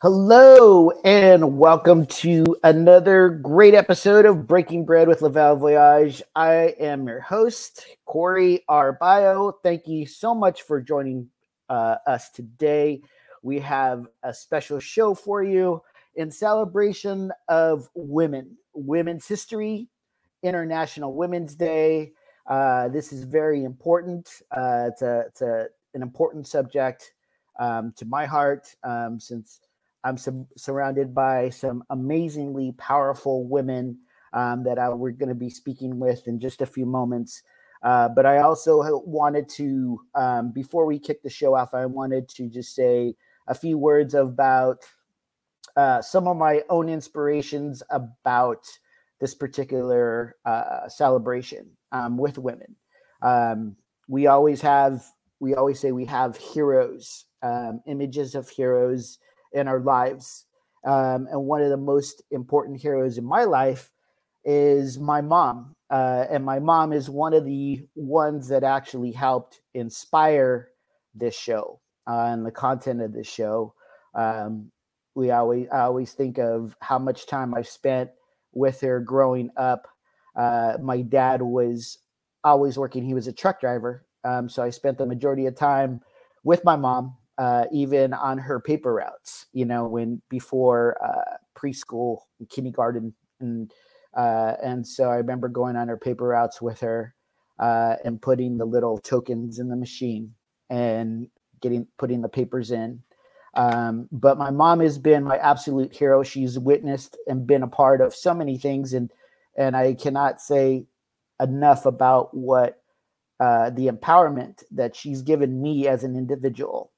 Hello, and welcome to another great episode of Breaking Bread with Laval Voyage. I am your host, Corey Arbio. Thank you so much for joining uh, us today. We have a special show for you in celebration of women, Women's History, International Women's Day. Uh, this is very important. Uh, it's, a, it's a, an important subject um, to my heart um, since I'm su- surrounded by some amazingly powerful women um, that I, we're going to be speaking with in just a few moments. Uh, but I also wanted to, um, before we kick the show off, I wanted to just say a few words about uh, some of my own inspirations about this particular uh, celebration um, with women. Um, we always have, we always say we have heroes, um, images of heroes in our lives. Um, and one of the most important heroes in my life is my mom. Uh, and my mom is one of the ones that actually helped inspire this show uh, and the content of this show. Um, we always, I always think of how much time I spent with her growing up. Uh, my dad was always working; he was a truck driver, um, so I spent the majority of time with my mom uh, even on her paper routes, you know, when before uh, preschool, kindergarten, and uh, and so I remember going on her paper routes with her uh, and putting the little tokens in the machine and getting putting the papers in. Um, but my mom has been my absolute hero. She's witnessed and been a part of so many things, and and I cannot say enough about what uh, the empowerment that she's given me as an individual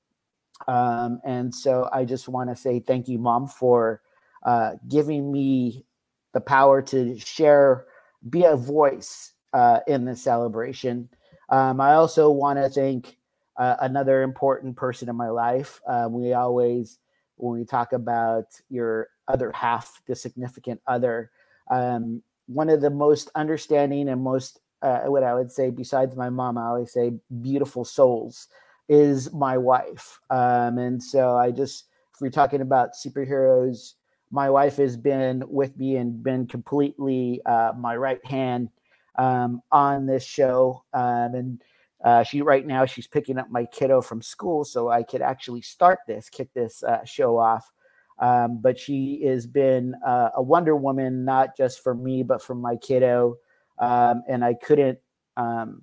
um, and so I just want to say thank you, Mom, for uh, giving me the power to share, be a voice uh, in this celebration. Um, I also want to thank uh, another important person in my life. Uh, we always, when we talk about your other half, the significant other, um, one of the most understanding and most, uh, what I would say, besides my mom, I always say beautiful souls is my wife. Um, and so I just, if we're talking about superheroes, my wife has been with me and been completely uh, my right hand um, on this show. Um, and uh, she right now she's picking up my kiddo from school, so I could actually start this, kick this uh, show off. Um, but she has been uh, a Wonder Woman, not just for me, but for my kiddo. Um, and I couldn't, um,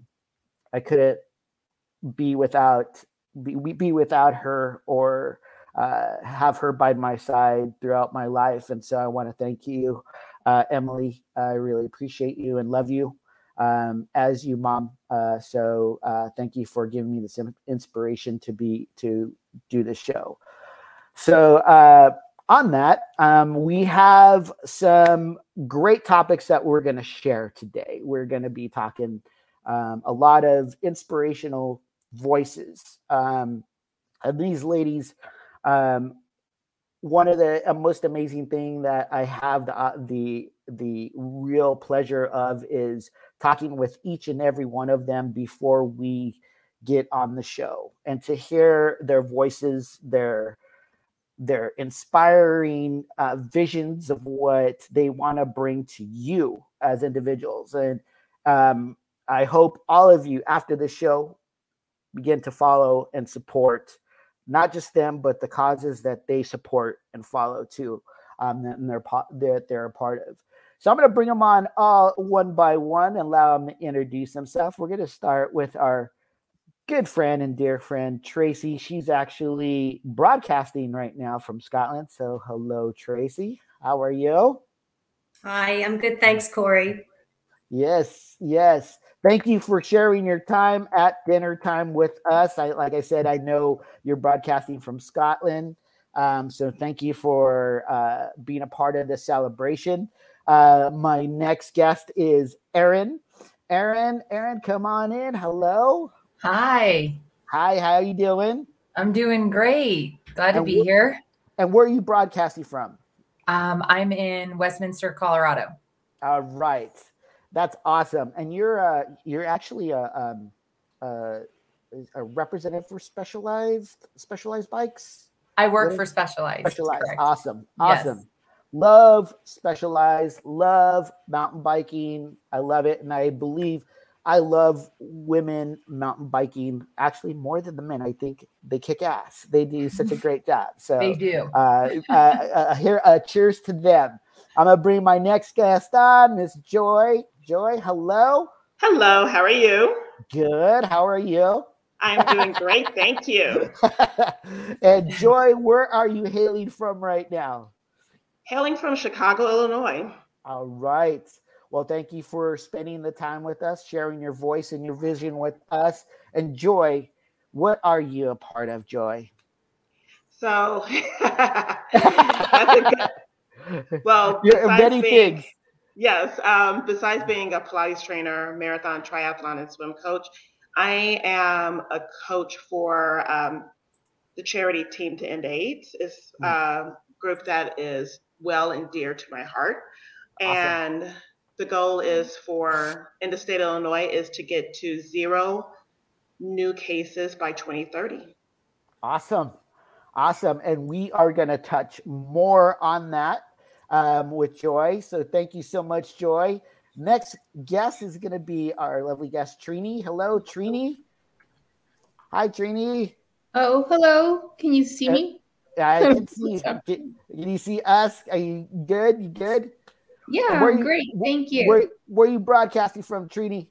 I couldn't be without be, be without her or uh, have her by my side throughout my life. And so I want to thank you, uh, Emily. I really appreciate you and love you um, as you, mom. Uh, so uh, thank you for giving me this inspiration to be to do the show. So uh, on that, um, we have some great topics that we're going to share today. We're going to be talking um, a lot of inspirational voices. Um, and these ladies, um, one of the uh, most amazing thing that I have the uh, the the real pleasure of is talking with each and every one of them before we get on the show and to hear their voices, their their inspiring uh, visions of what they want to bring to you as individuals. And um, I hope all of you after the show begin to follow and support not just them, but the causes that they support and follow too, um, and they're, they're, they're a part of. So I'm going to bring them on all one by one and allow them to introduce themselves. We're going to start with our good friend and dear friend, Tracy. She's actually broadcasting right now from Scotland. So hello, Tracy. How are you? Hi, I'm good. Thanks, Corey. Yes, yes thank you for sharing your time at dinner time with us. I, like I said, I know you're broadcasting from Scotland. Um, so thank you for uh, being a part of the celebration. Uh, my next guest is Erin. Erin, Erin, come on in. Hello. Hi. Hi, how are you doing? I'm doing great. Glad and to be here. And where are you broadcasting from? Um, I'm in Westminster, Colorado. All right. That's awesome. And you're uh, you're actually a, um, a, a representative for specialized specialized bikes. I work for Specialized. Specialized. Correct. Awesome. Awesome. Yes. Love Specialized. Love mountain biking. I love it. And I believe I love women mountain biking actually more than the men. I think they kick ass. They do such a great job. So they do. uh, uh, uh, here, uh, cheers to them. I'm gonna bring my next guest on, Miss Joy. Joy, hello. Hello. How are you? Good. How are you? I'm doing great. Thank you. and Joy, where are you hailing from right now? Hailing from Chicago, Illinois. All right. Well, thank you for spending the time with us, sharing your voice and your vision with us. And Joy, what are you a part of, Joy? So, good, well, many being, things. Yes. Um, besides being a Pilates trainer, marathon, triathlon, and swim coach, I am a coach for um, the charity Team to End AIDS. It's a group that is well and dear to my heart. Awesome. And the goal is for in the state of Illinois is to get to zero new cases by 2030. Awesome. Awesome. And we are going to touch more on that um, with Joy. So thank you so much, Joy. Next guest is going to be our lovely guest, Trini. Hello, Trini. Hi, Trini. Oh, hello. Can you see me? Yeah, I can see. Can, can you see us? Are you good? You good? Yeah, you, great. Thank you. Where, where are you broadcasting from, Trini?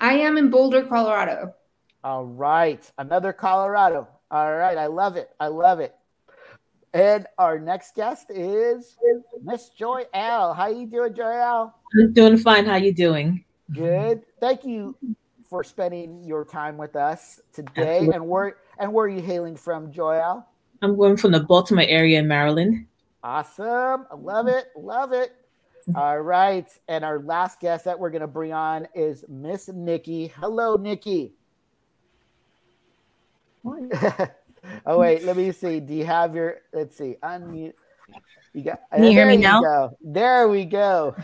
I am in Boulder, Colorado. All right. Another Colorado. All right. I love it. I love it. And our next guest is Miss Joy Al. How you doing, Joyelle? I'm doing fine. How you doing? Good. Thank you for spending your time with us today. Absolutely. And where and where are you hailing from, Joyelle? I'm going from the Baltimore area in Maryland. Awesome. I love it. Love it. Mm-hmm. All right. And our last guest that we're going to bring on is Miss Nikki. Hello, Nikki. oh, wait. Let me see. Do you have your, let's see, unmute. You got, Can you hear me now? Go. There we go.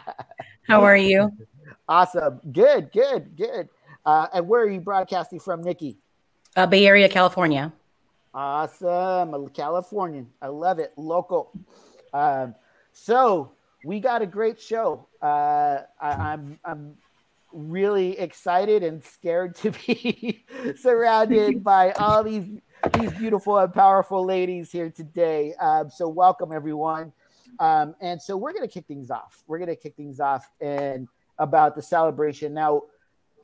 How are you? Awesome. Good, good, good. Uh, and where are you broadcasting from, Nikki? Uh, Bay Area, California. Awesome. A Californian. I love it. Local. Um, so, we got a great show. Uh, I, am I'm, I'm really excited and scared to be surrounded by all these these beautiful and powerful ladies here today. Um, so welcome everyone. Um, and so we're gonna kick things off. We're gonna kick things off and about the celebration. Now,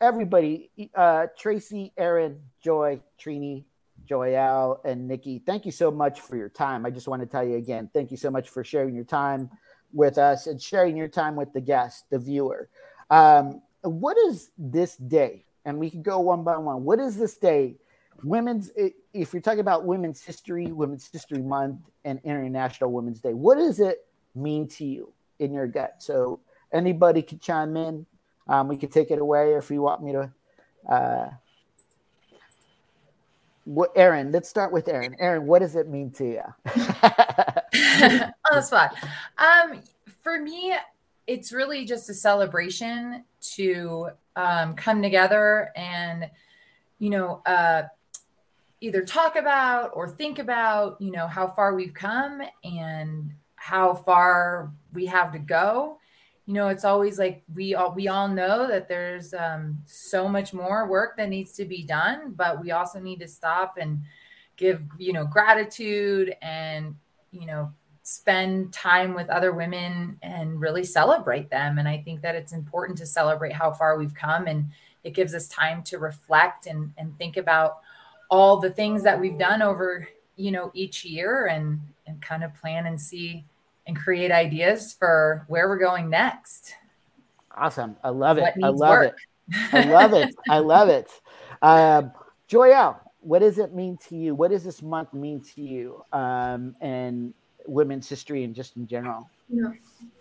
everybody, uh, Tracy, Erin, Joy, Trini, Joyelle, and Nikki, thank you so much for your time. I just want to tell you again, thank you so much for sharing your time with us and sharing your time with the guest, the viewer. Um, what is this day? And we can go one by one. What is this day? Women's, if you're talking about Women's History, Women's History Month, and International Women's Day, what does it mean to you in your gut? So anybody could chime in. Um, we could take it away if you want me to. Uh, what, Erin, let's start with Erin. Erin, what does it mean to you? on the spot. Um, for me, it's really just a celebration to um, come together and, you know, uh, either talk about or think about, you know, how far we've come and how far we have to go. You know, it's always like we all we all know that there's um, so much more work that needs to be done, but we also need to stop and give you know gratitude and you know spend time with other women and really celebrate them and i think that it's important to celebrate how far we've come and it gives us time to reflect and, and think about all the things that we've done over you know each year and and kind of plan and see and create ideas for where we're going next awesome i love it i love work. it i love it i love it um, joyelle what does it mean to you what does this month mean to you um, and women's history and just in general? Yeah.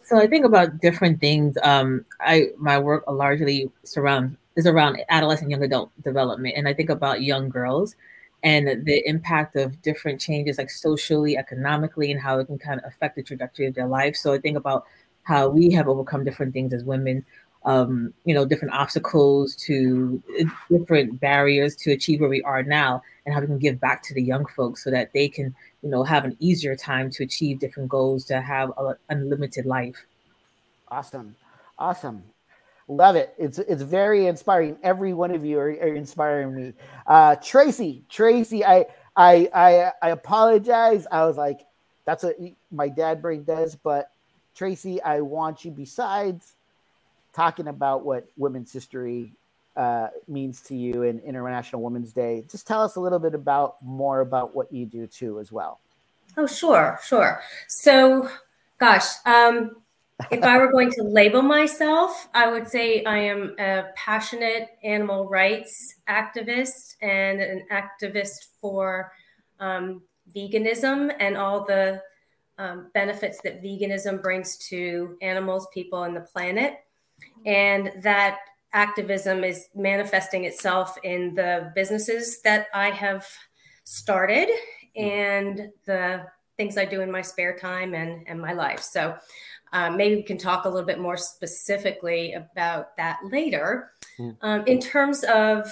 So I think about different things. Um, I my work largely surround is around adolescent young adult development, and I think about young girls and the impact of different changes, like socially, economically, and how it can kind of affect the trajectory of their life. So I think about how we have overcome different things as women um, you know, different obstacles to uh, different barriers to achieve where we are now, and how we can give back to the young folks so that they can, you know, have an easier time to achieve different goals, to have an unlimited life. Awesome, awesome. Love it. It's it's very inspiring. Every one of you are, are inspiring me. Uh, Tracy, Tracy, I I I I apologize. I was like, that's what my dad brain does, but Tracy, I want you besides talking about what women's history uh, means to you in International Women's Day. Just tell us a little bit about more about what you do too, as well. Oh, sure, sure. So, gosh, um, if I were going to label myself, I would say I am a passionate animal rights activist and an activist for um, veganism and all the um, benefits that veganism brings to animals, people, and the planet. And that activism is manifesting itself in the businesses that I have started and the things I do in my spare time and, and my life. So um, maybe we can talk a little bit more specifically about that later. Hmm. Um, in terms of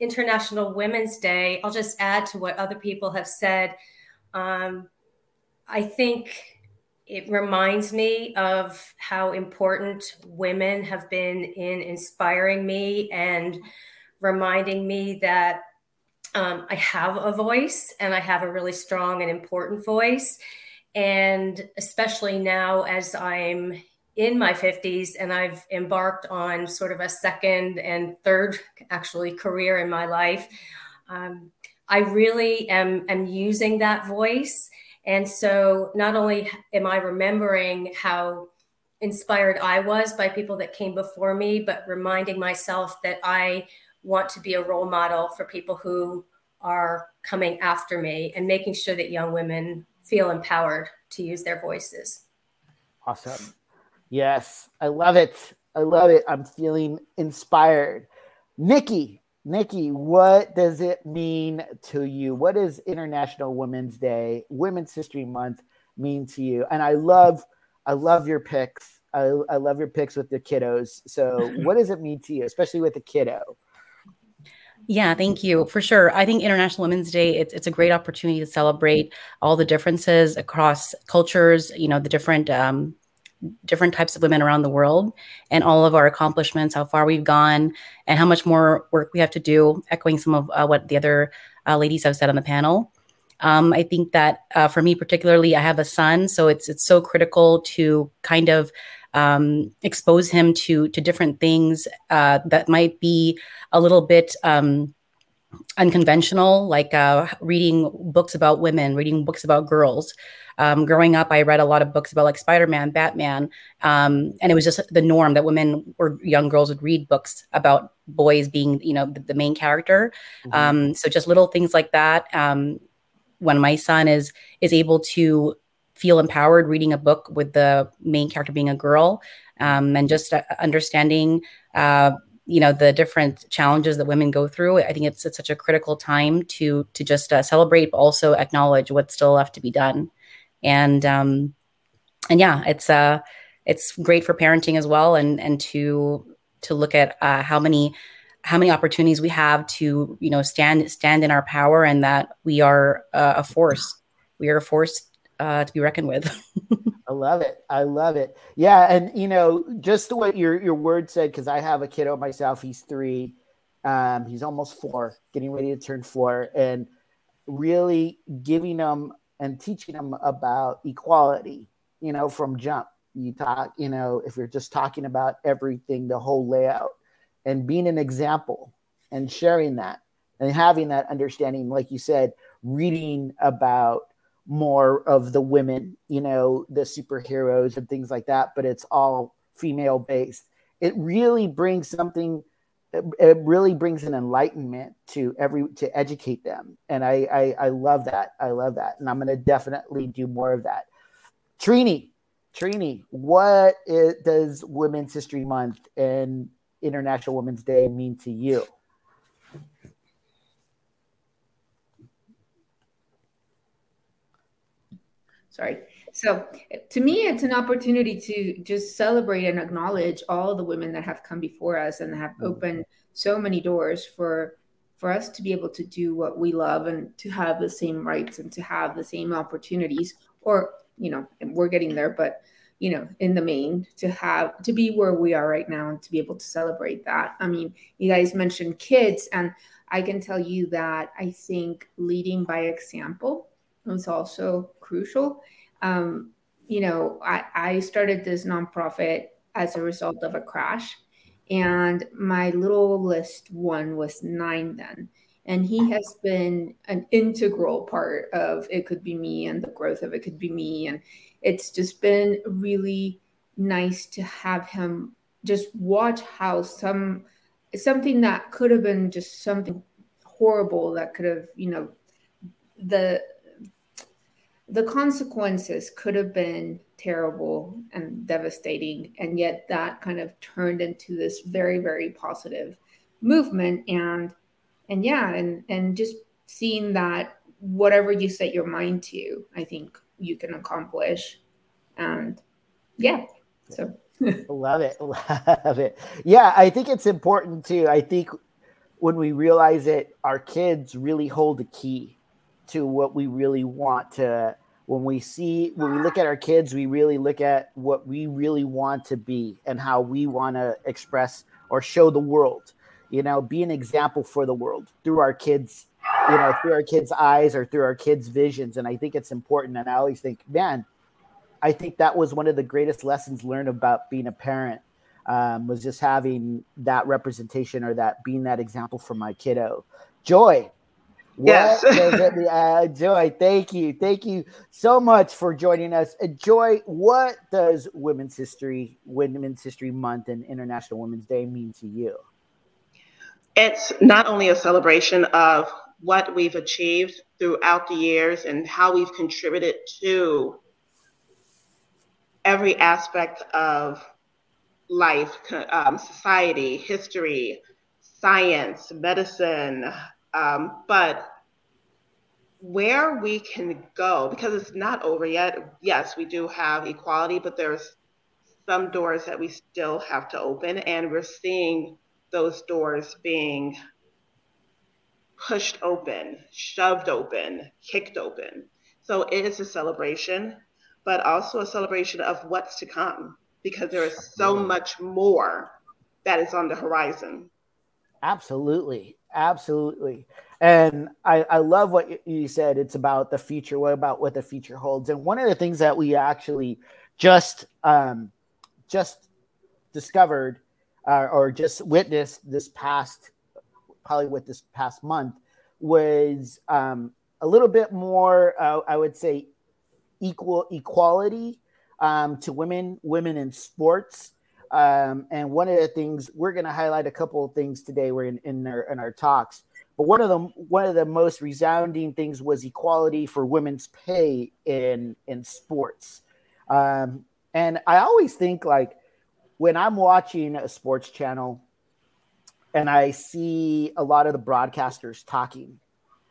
International Women's Day, I'll just add to what other people have said. Um, I think it reminds me of how important women have been in inspiring me and reminding me that um, I have a voice and I have a really strong and important voice. And especially now, as I'm in my 50s and I've embarked on sort of a second and third, actually, career in my life, um, I really am, am using that voice. And so not only am I remembering how inspired I was by people that came before me, but reminding myself that I want to be a role model for people who are coming after me and making sure that young women feel empowered to use their voices. Awesome. Yes, I love it. I love it. I'm feeling inspired. Nikki, Nikki, what does it mean to you? What does International Women's Day, Women's History Month mean to you? And I love, I love your picks. I, I love your picks with the kiddos. So, what does it mean to you, especially with the kiddo? Yeah, thank you for sure. I think International Women's Day it's it's a great opportunity to celebrate all the differences across cultures. You know, the different um, different types of women around the world and all of our accomplishments, how far we've gone, and how much more work we have to do, echoing some of uh, what the other uh, ladies have said on the panel. Um, I think that uh, for me particularly, I have a son, so it's it's so critical to kind of um, expose him to to different things uh, that might be a little bit um, unconventional, like uh, reading books about women, reading books about girls. Um, growing up, I read a lot of books about like Spider Man, Batman, um, and it was just the norm that women or young girls would read books about boys being, you know, the, the main character. Mm-hmm. Um, so just little things like that. Um, when my son is is able to feel empowered reading a book with the main character being a girl, um, and just uh, understanding. Uh, you know the different challenges that women go through i think it's, it's such a critical time to to just uh, celebrate but also acknowledge what's still left to be done and um, and yeah, it's uh, it's great for parenting as well, and and to to look at uh, how many how many opportunities we have to you know stand stand in our power, and that we are uh, a force. We are a force uh, to be reckoned with. I love it. I love it. Yeah, and you know, just what your your word said, because I have a kiddo myself. He's three. Um, he's almost four, getting ready to turn four, and really giving them and teaching them about equality, you know, from jump. You talk, you know, if you're just talking about everything, the whole layout, and being an example and sharing that and having that understanding, like you said, reading about more of the women, you know, the superheroes and things like that, but it's all female based. It really brings something it, really brings an enlightenment to every to educate them. And I, I i love that. I love that. And i'm going to definitely do more of that. Trini trini what is, does women's history month and international women's day mean to you sorry. So to me, it's an opportunity to just celebrate and acknowledge all the women that have come before us and have mm-hmm. opened so many doors for for us to be able to do what we love and to have the same rights and to have the same opportunities. Or you know we're getting there but you know in the main to have to be where we are right now and to be able to celebrate that. I mean you guys mentioned kids and i can tell you that i think leading by example is also crucial um, you know, I, I started this nonprofit as a result of a crash, and my littlest one was nine then. And he has been an integral part of it could be me and the growth of it could be me. And it's just been really nice to have him just watch how some something that could have been just something horrible that could have, you know, the the consequences could have been terrible and devastating and yet that kind of turned into this very very positive movement. And and yeah and and just seeing that whatever you set your mind to i think you can accomplish. And yeah so. Love it love it. Yeah i think it's important too. I think when we realize it our kids really hold the key to what we really want to when we see when we look at our kids we really look at what we really want to be and how we want to express or show the world. You know be an example for the world through our kids you know through our kids eyes or through our kids visions. And i think it's important. And i always think man i think that was one of the greatest lessons learned about being a parent um, was just having that representation or that being that example for my kiddo. Joy Yes. uh, Joy, thank you. Thank you so much for joining us. Uh, Joy, what does Women's History, Women's History Month and International Women's Day mean to you? It's not only a celebration of what we've achieved throughout the years and how we've contributed to every aspect of life, um, society, history, science, medicine, um, but where we can go, because it's not over yet, yes, we do have equality, but there's some doors that we still have to open, and we're seeing those doors being pushed open, shoved open, kicked open. So it is a celebration, but also a celebration of what's to come because there is so much more that is on the horizon. Absolutely. Absolutely. And I, I love what you said. It's about the future. What about what the future holds? And one of the things that we actually just um, just discovered uh, or just witnessed this past, probably with this past month, was um, a little bit more, uh, I would say, equal equality um, to women, women in sports. Um, and one of the things we're going to highlight a couple of things today. We're in in our, in our talks, but one of the one of the most resounding things was equality for women's pay in in sports. Um, and I always think like when I'm watching a sports channel and I see a lot of the broadcasters talking,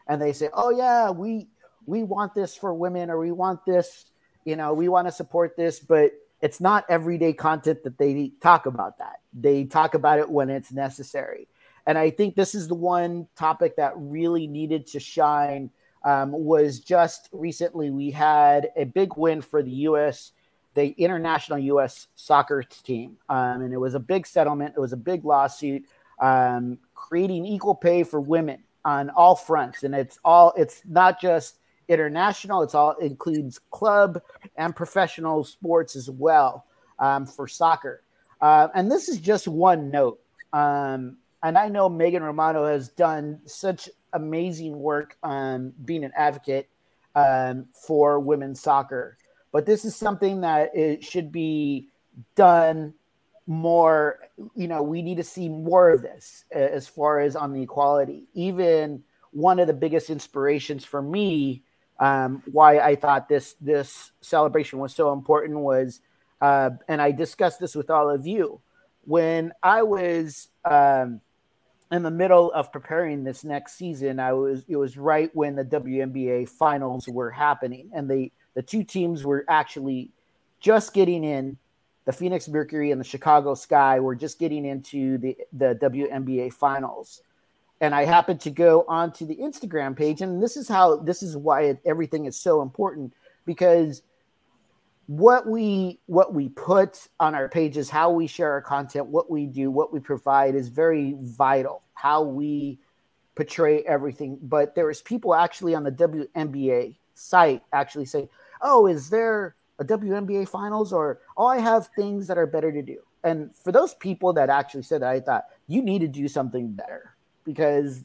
and they say, "Oh yeah, we we want this for women, or we want this, you know, we want to support this," but it's not everyday content that they talk about that. They talk about it when it's necessary. And I think this is the one topic that really needed to shine. Um, was just recently we had a big win for the U.S. the international U.S. soccer team, um, and it was a big settlement. It was a big lawsuit um, creating equal pay for women on all fronts, and it's all it's not just international. It's all it includes club and professional sports as well um, for soccer. Uh, and this is just one note. Um, and I know Megan Rapinoe has done such amazing work on being an advocate um, for women's soccer. But this is something that it should be done more. You know, we need to see more of this as far as on the equality. Even one of the biggest inspirations for me um, why I thought this this celebration was so important was, uh, and I discussed this with all of you when I was um, in the middle of preparing this next season. I was it was right when the WNBA finals were happening, and the the two teams were actually just getting in. The Phoenix Mercury and the Chicago Sky were just getting into the, the WNBA finals. And I happened to go onto the Instagram page, and this is how this is why it, everything is so important because what we what we put on our pages, how we share our content, what we do, what we provide is very vital. How we portray everything. But there is people actually on the WNBA site actually say, "Oh, is there a WNBA finals?" Or, "Oh, I have things that are better to do." And for those people that actually said that, I thought you need to do something better because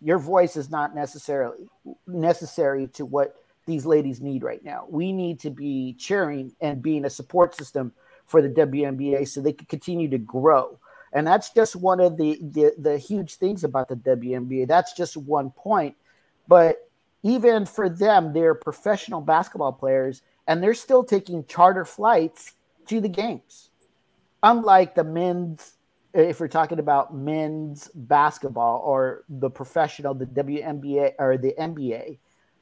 your voice is not necessarily necessary to what these ladies need right now. We need to be cheering and being a support system for the WNBA so they can continue to grow. And that's just one of the, the, the huge things about the WNBA. That's just one point. But even for them, they're professional basketball players and they're still taking charter flights to the games. Unlike the men's, if we're talking about men's basketball or the professional, the WNBA or the NBA,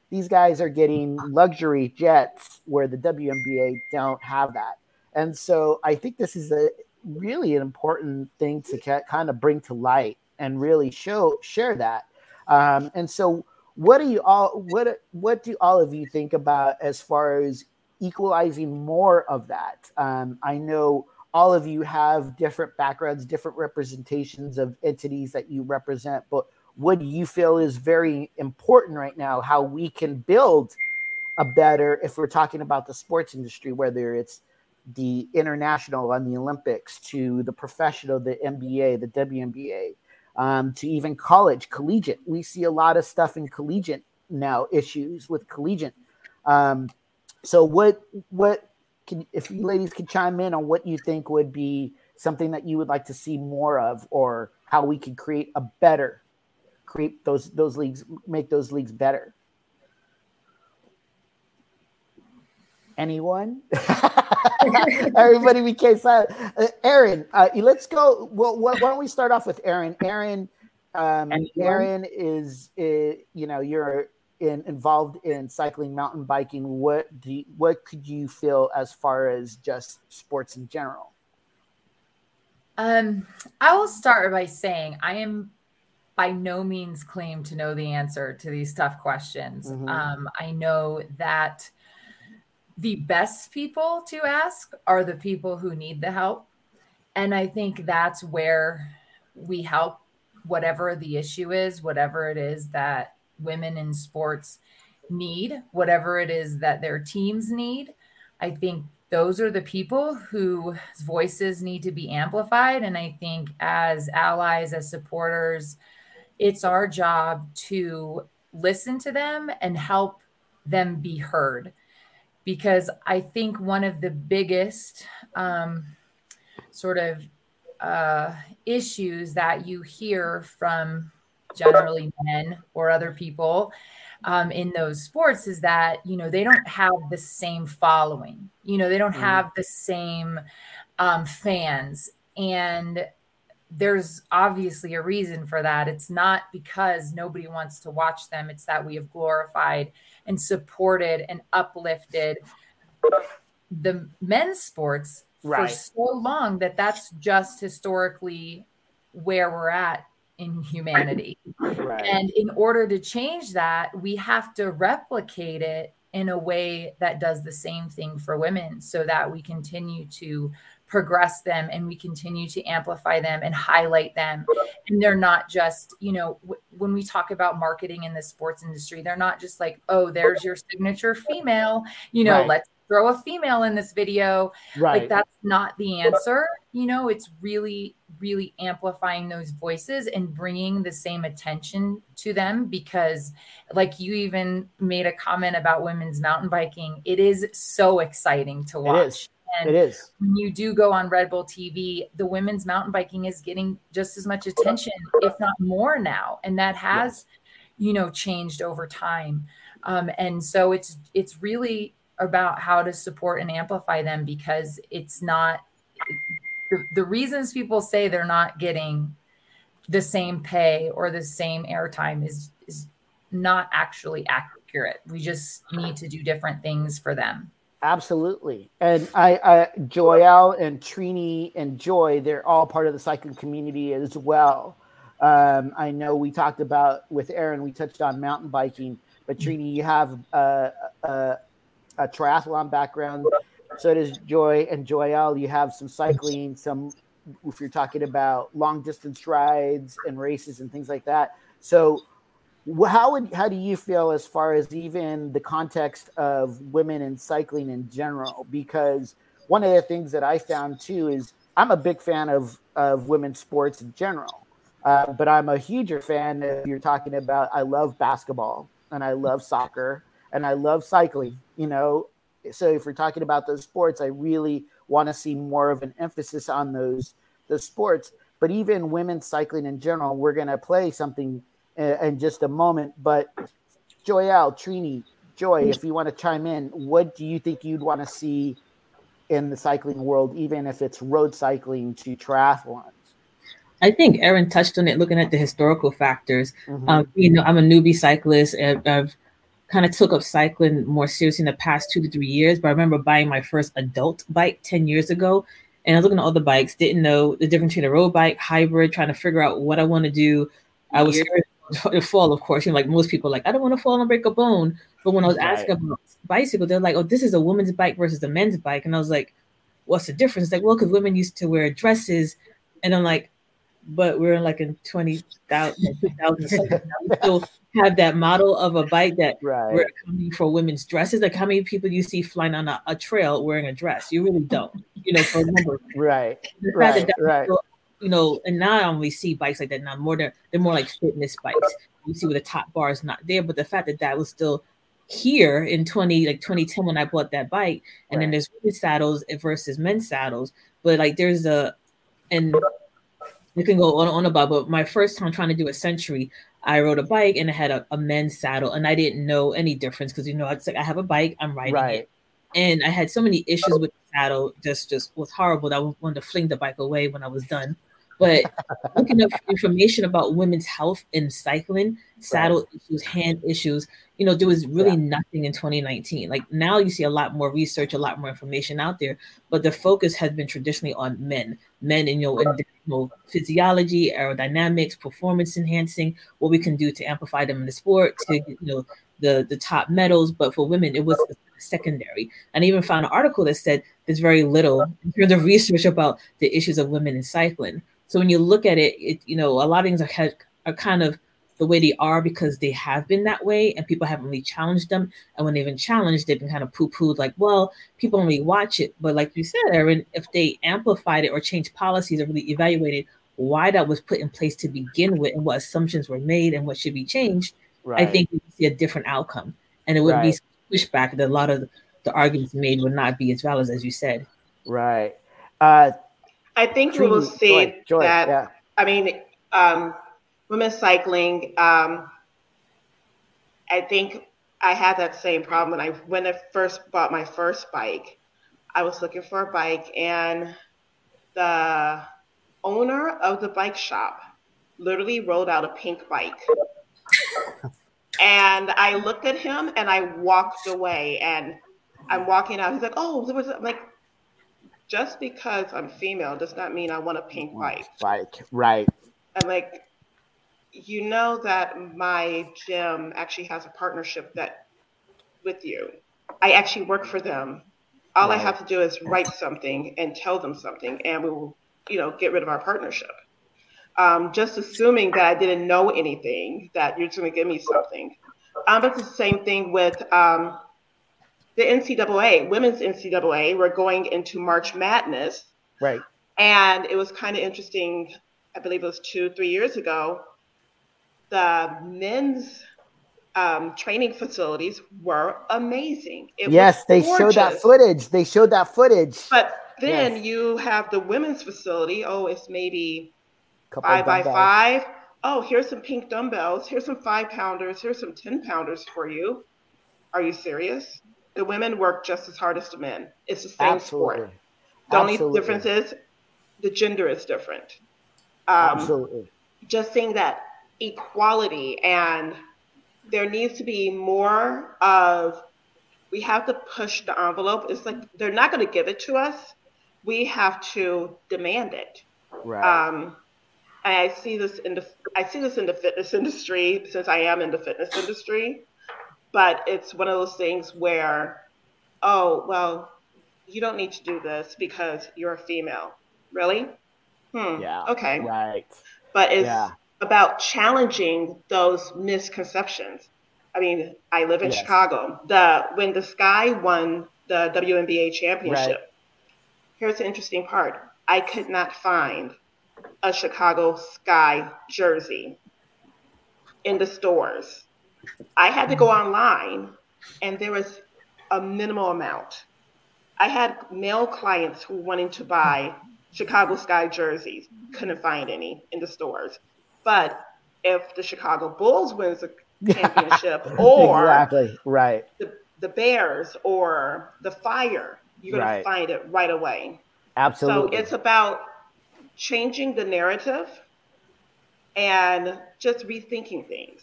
these guys are getting luxury jets where the WNBA don't have that. And so I think this is a really an important thing to kind of bring to light and really show share that. Um, and so what do you all what what do all of you think about as far as equalizing more of that? Um, I know all of you have different backgrounds, different representations of entities that you represent, but what do you feel is very important right now? How we can build a better, if we're talking about the sports industry, whether it's the international and the Olympics to the professional, the NBA, the WNBA, um, to even college, collegiate. We see a lot of stuff in collegiate now, issues with collegiate. Um, so, what, what can, if you ladies could chime in on what you think would be something that you would like to see more of, or how we could create a better create those those leagues, make those leagues better. Anyone? Everybody became silent. Uh, Erin, uh, let's go. Well, why don't we start off with Erin? Erin, um, Erin is, is, you know, you're in, involved in cycling, mountain biking. What do you, what could you feel as far as just sports in general? Um, I will start by saying I am by no means claim to know the answer to these tough questions. Mm-hmm. Um, I know that the best people to ask are the people who need the help. And I think that's where we help whatever the issue is, whatever it is that women in sports need, whatever it is that their teams need. I think those are the people whose voices need to be amplified. And I think as allies, as supporters, it's our job to listen to them and help them be heard. Because I think one of the biggest um, sort of uh, issues that you hear from generally men or other people um, in those sports is that you know they don't have the same following you know they don't have the same um, fans and there's obviously a reason for that. It's not because nobody wants to watch them, it's that we have glorified and supported and uplifted the men's sports right. for so long that that's just historically where we're at in humanity. Right. And in order to change that, we have to replicate it in a way that does the same thing for women so that we continue to progress them and we continue to amplify them and highlight them and they're not just you know w- when we talk about marketing in the sports industry they're not just like oh there's your signature female you know right. let's throw a female in this video right like that's not the answer you know it's really really amplifying those voices and bringing the same attention to them because like you even made a comment about women's mountain biking it is so exciting to watch and it is. When you do go on Red Bull TV, the women's mountain biking is getting just as much attention, if not more now. And that has, yes. you know, changed over time. Um, and so it's it's really about how to support and amplify them because it's not the, the reasons people say they're not getting the same pay or the same airtime is is not actually accurate. We just need to do different things for them. Absolutely. And I, I Joyelle and Trini and Joy, they're all part of the cycling community as well. Um, I know we talked about with Erin, we touched on mountain biking, but Trini, you have a, a, a triathlon background. So does Joy and Joyelle. You have some cycling, some if you're talking about long distance rides and races and things like that. So how would how do you feel as far as even the context of women in cycling in general? Because one of the things that I found too is I'm a big fan of of women's sports in general, uh, but I'm a huger fan if you're talking about I love basketball and I love soccer and I love cycling. You know, so if we're talking about those sports, I really want to see more of an emphasis on those those sports. But even women's cycling in general, we're going to play something in just a moment. But Joyelle, Trini, Joy, if you want to chime in, what do you think you'd want to see in the cycling world, even if it's road cycling to triathlons? I think Erin touched on it, looking at the historical factors. Mm-hmm. Um, you know, I'm a newbie cyclist. And I've kind of took up cycling more seriously in the past two to three years. But I remember buying my first adult bike 10 years ago. And I was looking at all the bikes, didn't know the difference between a road bike, hybrid, trying to figure out what I want to do. I was scared to fall, of course. You know, like most people, like I don't want to fall and break a bone. But when I was right. asking about bicycle, they're like, "Oh, this is a woman's bike versus a men's bike," and I was like, "What's the difference?" Like, well, because women used to wear dresses, and I'm like, but we're in like in 20,000 2000 we still have that model of a bike that right. we're coming for women's dresses. Like how many people you see flying on a, a trail wearing a dress? You really don't, you know, for number. right. Right. right. Still, you know, and now I only see bikes like that now more than they're more like fitness bikes. You see where the top bar is not there, but the fact that that was still here in 20 like 2010 when I bought that bike, and right. then there's women's saddles versus men's saddles, but like there's a and we can go on on about. But my first time trying to do a century, I rode a bike and I had a, a men's saddle, and I didn't know any difference because you know it's like I have a bike, I'm riding right. it, and I had so many issues with the saddle, just just was horrible that I wanted to fling the bike away when I was done. But looking up information about women's health in cycling, saddle right. issues, hand issues, you know, there was really yeah. nothing in 2019. Like now you see a lot more research, a lot more information out there, but the focus has been traditionally on men, men in your know, physiology, aerodynamics, performance enhancing, what we can do to amplify them in the sport, to you know, the the top medals. But for women, it was secondary. And I even found an article that said there's very little in terms of research about the issues of women in cycling. So when you look at it, it you know, a lot of things are, are kind of the way they are because they have been that way and people haven't really challenged them. And when they've been challenged, they've been kind of poo pooed like, well, people only watch it. But like you said, Erin, if they amplified it or changed policies or really evaluated why that was put in place to begin with and what assumptions were made and what should be changed, right. I think we see a different outcome. And it would right. be pushback that a lot of the arguments made would not be as valid as you said. Right. Uh, I think we will see joy, that. Yeah. I mean, um, women's cycling. Um, I think I had that same problem when I when I first bought my first bike. I was looking for a bike, and the owner of the bike shop literally rolled out a pink bike. and I looked at him and I walked away. And I'm walking out. He's like, "Oh, there was." I'm like, just because I'm female does not mean I want a pink bike. Right, right. And like, you know that my gym actually has a partnership that with you. I actually work for them. All right. I have to do is write something and tell them something, and we will, you know, get rid of our partnership. Um, just assuming that I didn't know anything, that you're just going to give me something. Um, but it's the same thing with um, the NCAA, women's NCAA, were going into March Madness. Right. And it was kind of interesting. I believe it was two, three years ago. The men's um, training facilities were amazing. It yes, they showed that footage. They showed that footage. But then yes. you have the women's facility. Oh, it's maybe Couple five by five. Oh, here's some pink dumbbells. Here's some five pounders. Here's some 10 pounders for you. Are you serious? The women work just as hard as the men. It's the same Absolutely. sport. The Absolutely. only difference is the gender is different. Um, Absolutely. Just seeing that equality and there needs to be more of we have to push the envelope. It's like they're not going to give it to us. We have to demand it. Right. Um, I see this in the I see this in the fitness industry since I am in the fitness industry, but it's one of those things where, oh well, you don't need to do this because you're a female. Really? Hmm. Yeah. Okay. Right. But it's Yeah. about challenging those misconceptions. I mean, I live in Yes. Chicago. The when the Sky won the WNBA championship, here's the interesting part. I could not find a Chicago Sky jersey in the stores. I had to go mm. online and there was a minimal amount. I had male clients who wanted to buy Chicago Sky jerseys, couldn't find any in the stores. But if the Chicago Bulls wins a championship or exactly. Right. the, the Bears or the Fire, you're going Right. to find it right away. Absolutely. So it's about changing the narrative and just rethinking things.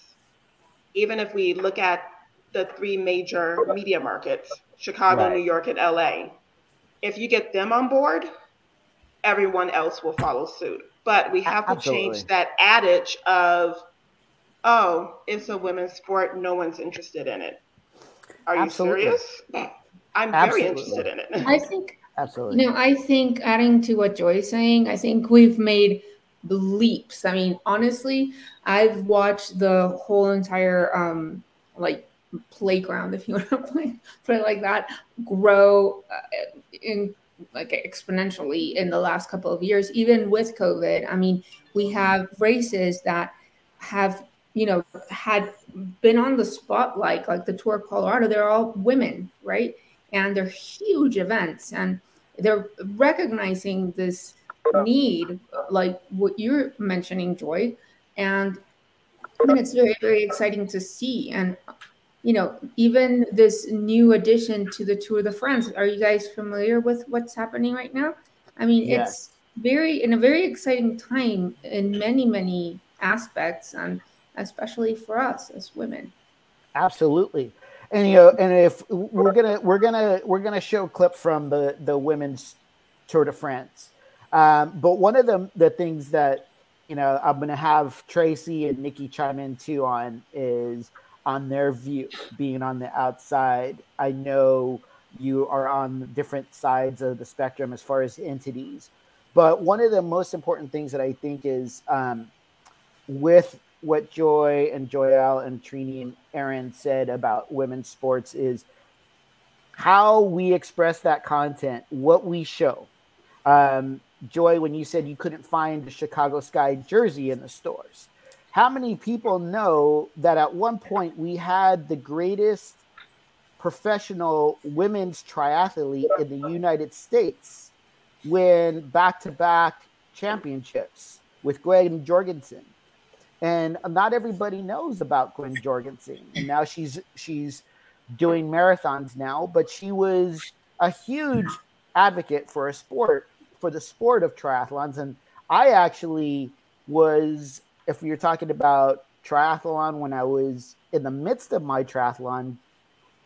Even if we look at the three major media markets Chicago, Right. New York, and LA if you get them on board, everyone else will follow suit. But we have to Absolutely. change that adage of, oh, it's a women's sport, no one's interested in it. Are you Absolutely. serious? I'm very interested in it. I think Absolutely. You know, I think adding to what Joy's saying, I think we've made leaps. I mean, honestly, I've watched the whole entire um like playground, if you want to play, put it like that, grow uh, in like exponentially in the last couple of years, even with COVID. I mean, we have races that have you know had been on the spotlight, like the Tour of Colorado. They're all women, right? And they're huge events, and they're recognizing this need, like what you're mentioning, Joy, and I mean, it's very, very exciting to see. And you know, even this new addition to the Tour de France. Are you guys familiar with what's happening right now? I mean, Yes. it's very in a very exciting time in many, many aspects, and especially for us as women. Absolutely. And you know, and if we're gonna we're gonna we're gonna show a clip from the the women's Tour de France. Um, but one of the the things that you know I'm gonna have Tracy and Nikki chime in too on is on their view, being on the outside. I know you are on different sides of the spectrum as far as entities, but one of the most important things that I think is um, with what Joy and Joyelle and Trini and Erin said about women's sports is how we express that content, what we show. Um, Joy, when you said you couldn't find a Chicago Sky jersey in the stores, how many people know that at one point we had the greatest professional women's triathlete in the United States win back to back championships with Gwen Jorgensen? and not everybody knows about Gwen Jorgensen. And now she's she's doing marathons now, but she was a huge advocate for a sport for the sport of triathlons. And I actually was, if you're talking about triathlon, when I was in the midst of my triathlon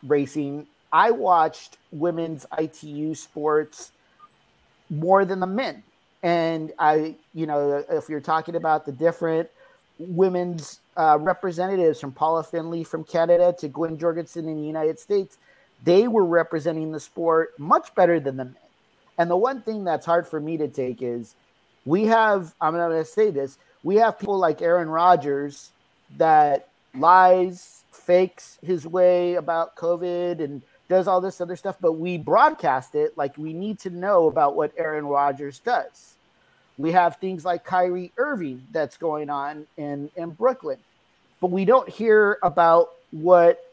racing, I watched women's ITU sports more than the men. And I, you know, if you're talking about the different women's uh, representatives from Paula Findlay from Canada to Gwen Jorgensen in the United States, they were representing the sport much better than the men. And the one thing that's hard for me to take is we have, I'm going to say this, we have people like Aaron Rodgers that lies, fakes his way about COVID and does all this other stuff, but we broadcast it like we need to know about what Aaron Rodgers does. We have things like Kyrie Irving that's going on in, in Brooklyn, but we don't hear about what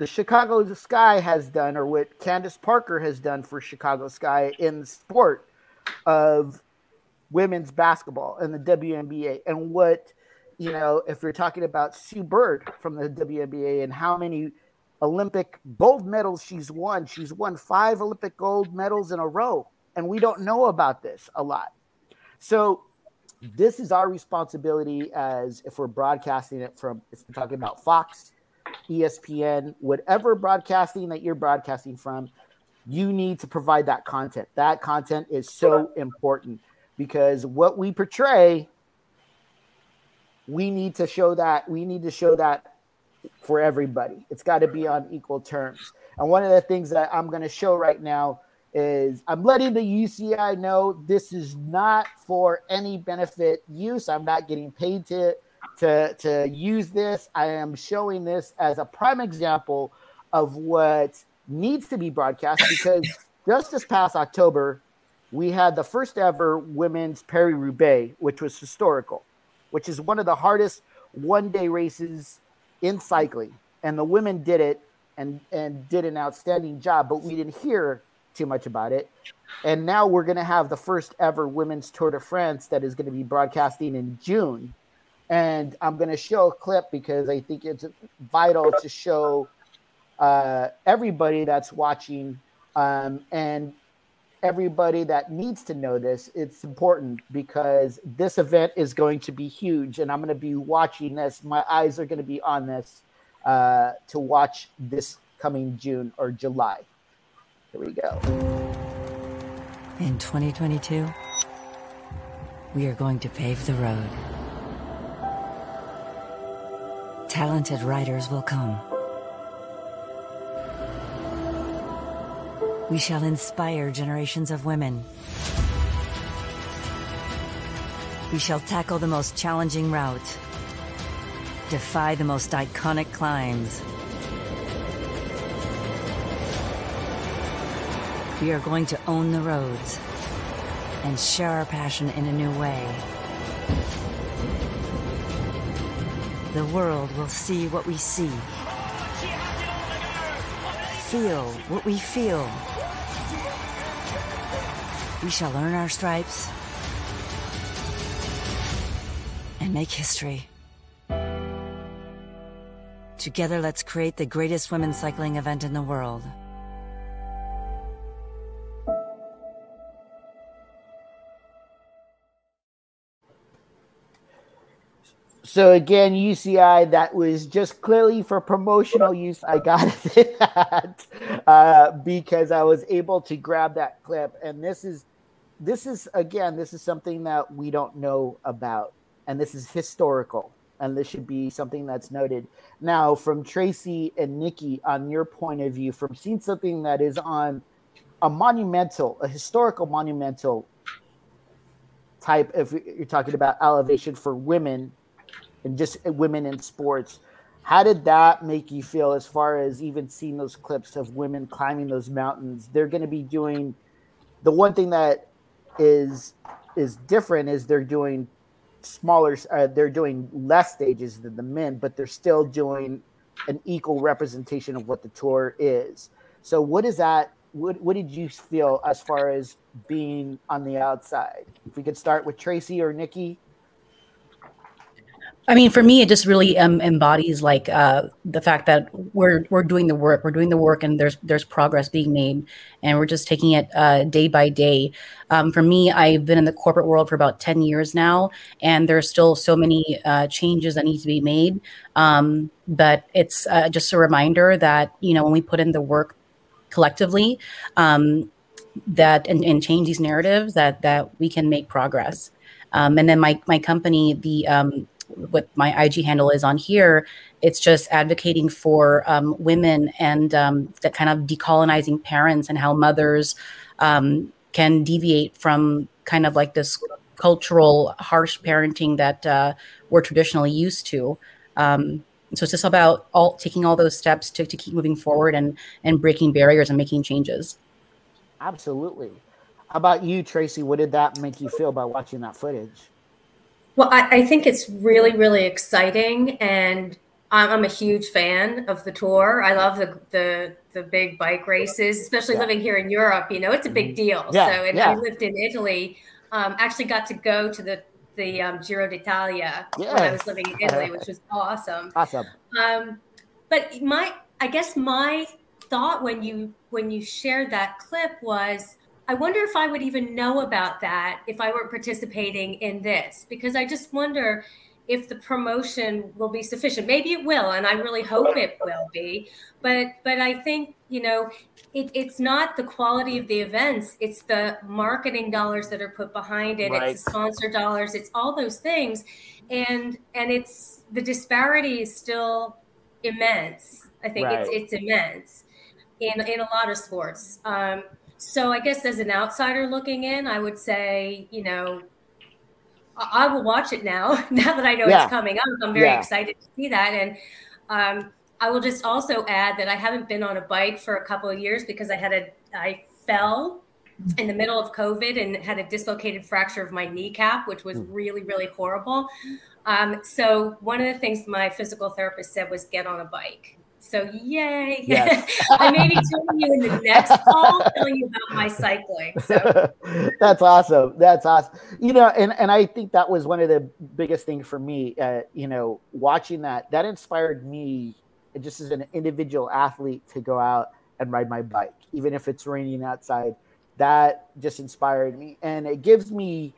the Chicago Sky has done or what Candace Parker has done for Chicago Sky in the sport of women's basketball and the WNBA and what you know if you're talking about Sue Bird from the WNBA and how many Olympic gold medals she's won she's won 5 Olympic gold medals in a row. And we don't know about this a lot. So this is our responsibility as if we're broadcasting it from if we're talking about Fox ESPN, whatever broadcasting that you're broadcasting from, you need to provide that content. That content is so important because what we portray, we need to show that we need to show that for everybody. It's got to be on equal terms. And one of the things that I'm going to show right now is I'm letting the UCI know this is not for any benefit use. I'm not getting paid to to to use this. I am showing this as a prime example of what needs to be broadcast because just this past October, we had the first ever women's Paris Roubaix, which was historical, which is one of the hardest one day races in cycling. And the women did it and, and did an outstanding job, but we didn't hear too much about it. And now we're going to have the first ever women's Tour de France that is going to be broadcasting in June. And I'm going to show a clip because I think it's vital to show uh, everybody that's watching um, and everybody that needs to know this. It's important because this event is going to be huge, and I'm going to be watching this. My eyes are going to be on this uh, to watch this coming June or July. Here we go. In 2022, we are going to pave the road. Talented riders will come We shall inspire generations of women. We shall tackle the most challenging route, defy the most iconic climbs. We are going to own the roads and share our passion in a new way. The world will see what we see. Feel what we feel. We shall earn our stripes and make history. Together, let's create the greatest women's cycling event in the world. So again, UCI, that was just clearly for promotional use. I got that uh, because I was able to grab that clip, and this is this is again, this is something that we don't know about, and this is historical, and this should be something that's noted. Now, from Tracy and Nikki, on your point of view, from seeing something that is on a monumental, a historical monumental type, if you're talking about elevation for women and just women in sports. How did that make you feel as far as even seeing those clips of women climbing those mountains? They're going to be doing the one thing that is is different is they're doing smaller uh, they're doing less stages than the men but they're still doing an equal representation of what the tour is so what is that what, what did you feel as far as being on the outside if we could start with tracy or nikki I mean, for me, it just really um, embodies like uh, the fact that we're we're doing the work, we're doing the work, and there's there's progress being made, and we're just taking it uh, day by day. Um, for me, I've been in the corporate world for about ten years now, and there's still so many uh, changes that need to be made. Um, but it's uh, just a reminder that you know when we put in the work collectively, um, that and, and, change these narratives, that that we can make progress. Um, and then my my company, the um, what my IG handle is on here. It's just advocating for um, women and um, that kind of decolonizing parents and how mothers um, can deviate from kind of like this cultural harsh parenting that uh, we're traditionally used to. Um, so it's just about all taking all those steps to, to keep moving forward and and breaking barriers and making changes. Absolutely. How about you, Tracy? What did that make you feel by watching that footage? Well, I, I think it's really, really exciting, and I'm, I'm, a huge fan of the tour. I love the the, the big bike races, especially yeah. living here in Europe. You know, it's a big mm-hmm. deal. Yeah, so, and yeah. I lived in Italy. Um, actually, got to go to the the um, Giro d'Italia yes. when I was living in Italy, which was awesome. Awesome. Um, but my, I guess my thought when you when you shared that clip was I wonder if I would even know about that if I weren't participating in this, because I just wonder if the promotion will be sufficient. Maybe it will, and I really hope it will be. But but I think you know it, it's not the quality of the events; it's the marketing dollars that are put behind it. Right. It's the sponsor dollars. It's all those things, and and it's the disparity is still immense. I think right. it's it's immense in in a lot of sports. Um, so I guess as an outsider looking in, I would say you know I will watch it now. Now that I know yeah. it's coming up, I'm very yeah. excited to see that. And um, I will just also add that I haven't been on a bike for a couple of years because I had a I fell in the middle of COVID and had a dislocated fracture of my kneecap, which was hmm. really really horrible. Um, so one of the things my physical therapist said was get on a bike. So yay! Yes. I may be joining you in the next call, telling you about my cycling. So. That's awesome. That's awesome. You know, and and I think that was one of the biggest things for me. Uh, you know, watching that that inspired me just as an individual athlete to go out and ride my bike, even if it's raining outside. That just inspired me, and it gives me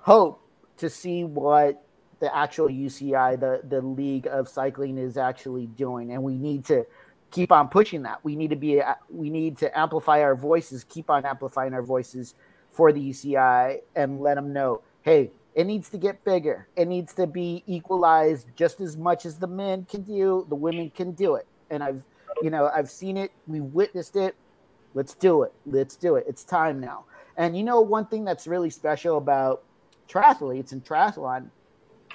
hope to see what the actual UCI, the the League of Cycling, is actually doing, and we need to keep on pushing that. We need to be uh, we need to amplify our voices, keep on amplifying our voices for the UCI, and let them know, hey, it needs to get bigger. It needs to be equalized just as much as the men can do. The women can do it, and I've you know I've seen it. We witnessed it. Let's do it. Let's do it. It's time now. And you know one thing that's really special about triathletes and triathlon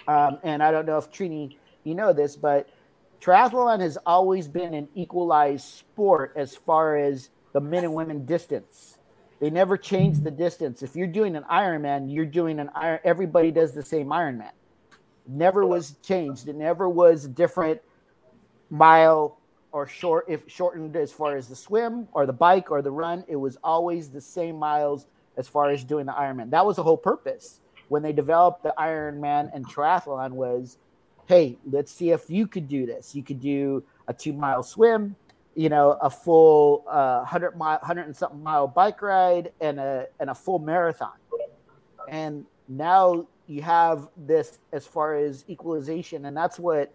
um, and I don't know if Trini, you know this, but triathlon has always been an equalized sport as far as the men and women distance. They never change the distance. If you're doing an Ironman, you're doing an Iron. Everybody does the same Ironman. Never was changed. It never was different mile or short if shortened as far as the swim or the bike or the run. It was always the same miles as far as doing the Ironman. That was the whole purpose when they developed the Ironman and triathlon was, hey, let's see if you could do this. You could do a two mile swim, you know, a full uh, hundred mile, hundred and something mile bike ride, and a and a full marathon. And now you have this as far as equalization, and that's what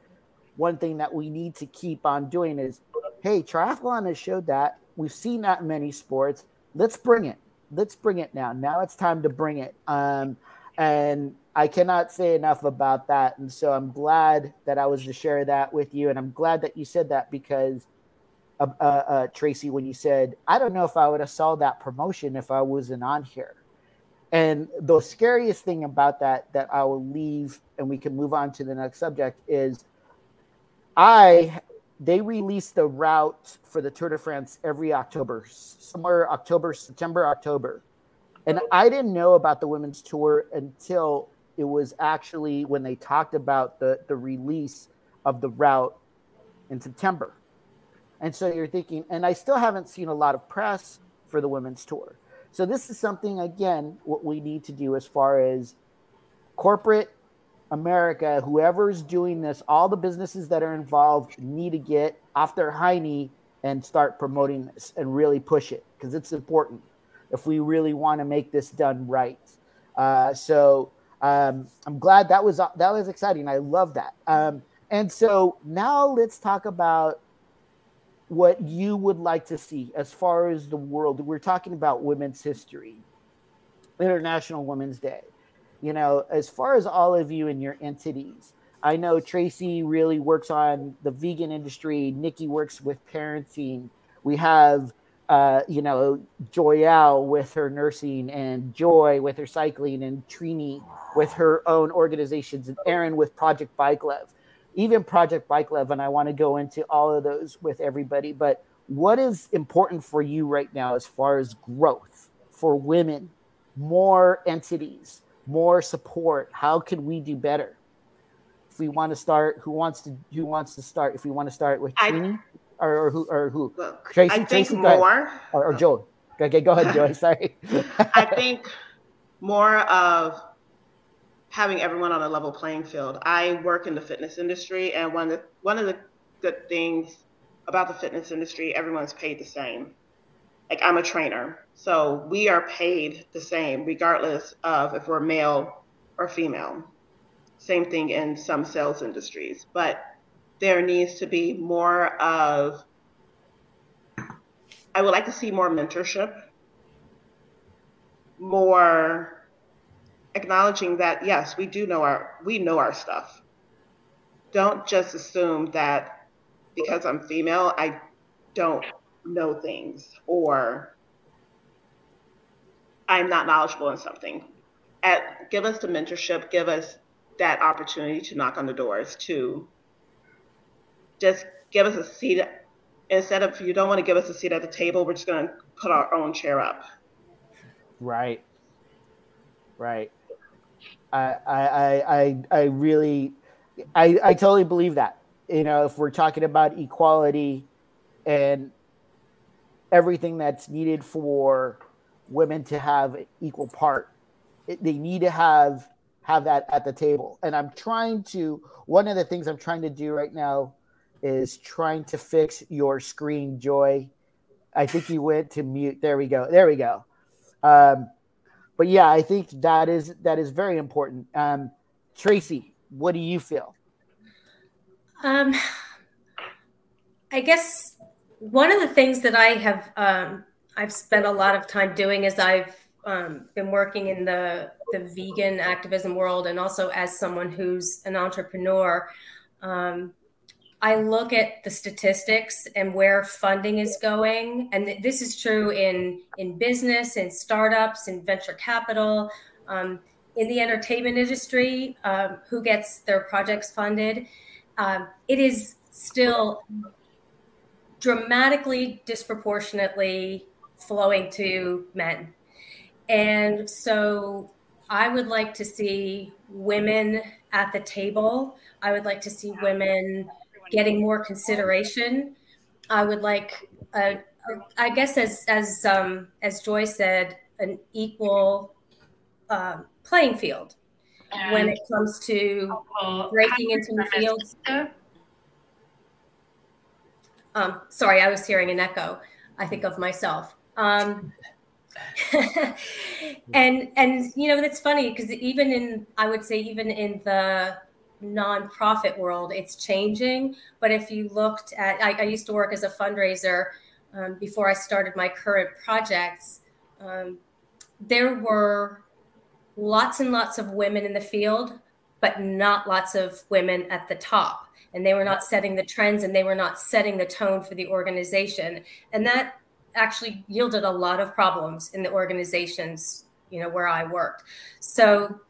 one thing that we need to keep on doing is, hey, triathlon has showed that we've seen that in many sports. Let's bring it. Let's bring it now. Now it's time to bring it. Um, and I cannot say enough about that. And so I'm glad that I was to share that with you. And I'm glad that you said that because, uh, uh, uh, Tracy, when you said, I don't know if I would have saw that promotion if I wasn't on here. And the scariest thing about that, that I will leave and we can move on to the next subject is I, they release the route for the Tour de France every October, somewhere October, September, October and I didn't know about the women's tour until it was actually when they talked about the, the release of the route in September. And so you're thinking, and I still haven't seen a lot of press for the women's tour. So this is something, again, what we need to do as far as corporate America, whoever's doing this, all the businesses that are involved need to get off their high knee and start promoting this and really push it because it's important if we really want to make this done right. Uh, so um, I'm glad that was that was exciting. I love that. Um, and so now let's talk about what you would like to see as far as the world. We're talking about women's history, International Women's Day. You know, as far as all of you and your entities, I know Tracy really works on the vegan industry. Nikki works with parenting. We have uh, you know, Joyelle with her nursing and Joy with her cycling and Trini with her own organizations and Erin with Project Bike Love, even Project Bike Love. And I want to go into all of those with everybody. But what is important for you right now as far as growth for women, more entities, more support? How can we do better? If we want to start, who wants to who wants to start? If we want to start with Trini or, or who or who? Tracy, I think Tracy, more. Or, or Joe. Okay, go ahead, Joey. Sorry. I think more of having everyone on a level playing field. I work in the fitness industry, and one of the, one of the good things about the fitness industry, everyone's paid the same. Like I'm a trainer, so we are paid the same regardless of if we're male or female. Same thing in some sales industries, but there needs to be more of, I would like to see more mentorship, more acknowledging that yes, we do know our we know our stuff. Don't just assume that because I'm female, I don't know things or I'm not knowledgeable in something. At, give us the mentorship, give us that opportunity to knock on the doors, to just give us a seat. Instead of you don't want to give us a seat at the table, we're just going to put our own chair up. Right. Right. I I I I really I I totally believe that. You know, if we're talking about equality and everything that's needed for women to have equal part, it, they need to have have that at the table. And I'm trying to one of the things I'm trying to do right now is trying to fix your screen, Joy. I think you went to mute. There we go. There we go. Um, but yeah, I think that is that is very important. Um, Tracy, what do you feel? Um, I guess one of the things that I have um, I've spent a lot of time doing is I've um, been working in the the vegan activism world and also as someone who's an entrepreneur. Um, I look at the statistics and where funding is going, and this is true in in business, in startups, in venture capital, um, in the entertainment industry, um, who gets their projects funded. Um, it is still dramatically disproportionately flowing to men, and so I would like to see women at the table. I would like to see women getting more consideration. I would like, uh, I guess, as as um, as Joy said, an equal uh, playing field and when it comes to breaking into new fields. Um, sorry, I was hearing an echo. I think of myself. Um, and and you know that's funny because even in I would say even in the nonprofit world, it's changing. But if you looked at, I, I used to work as a fundraiser um, before I started my current projects. Um, there were lots and lots of women in the field, but not lots of women at the top. And they were not setting the trends and they were not setting the tone for the organization. And that actually yielded a lot of problems in the organizations, you know, where I worked. So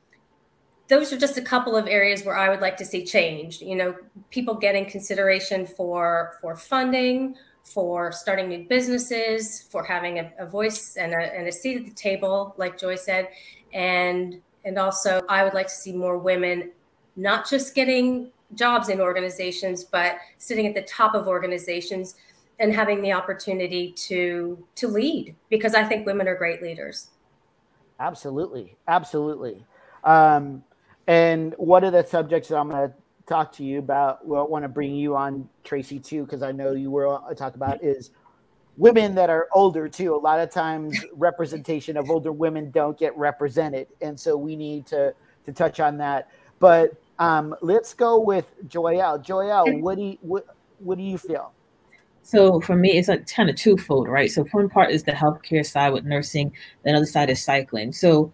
those are just a couple of areas where I would like to see change. You know, people getting consideration for for funding, for starting new businesses, for having a, a voice and a, and a seat at the table, like Joy said, and and also I would like to see more women not just getting jobs in organizations, but sitting at the top of organizations and having the opportunity to to lead because I think women are great leaders. Absolutely, absolutely. Um, and one of the subjects that I'm going to talk to you about, well, I want to bring you on, Tracy, too, because I know you were uh, talk about is women that are older too. A lot of times, representation of older women don't get represented, and so we need to to touch on that. But um, let's go with Joyelle. Joyelle, what do you, what what do you feel? So for me, it's like kind of twofold, right? So one part is the healthcare side with nursing, the other side is cycling. So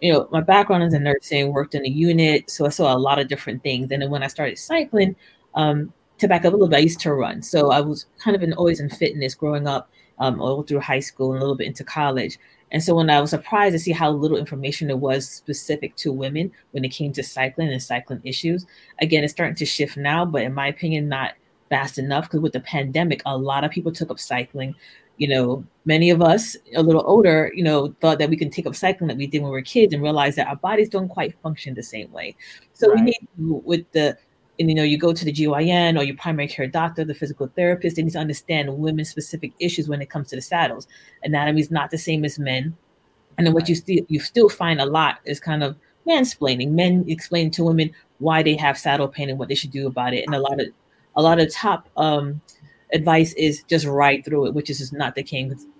you know, my background is in nursing, worked in a unit, so I saw a lot of different things. And then when I started cycling, um, to back up a little bit, I used to run. So I was kind of in, always in fitness growing up, um, all through high school and a little bit into college. And so when I was surprised to see how little information there was specific to women when it came to cycling and cycling issues, again, it's starting to shift now, but in my opinion, not fast enough because with the pandemic, a lot of people took up cycling you know, many of us a little older, you know, thought that we can take up cycling that we did when we were kids and realize that our bodies don't quite function the same way. So right. we need to, with the, and you know, you go to the GYN or your primary care doctor, the physical therapist, they need to understand women's specific issues when it comes to the saddles. Anatomy is not the same as men. And then what right. you still you still find a lot is kind of mansplaining, men explain to women why they have saddle pain and what they should do about it. And a lot of a lot of top um advice is just ride through it, which is just not the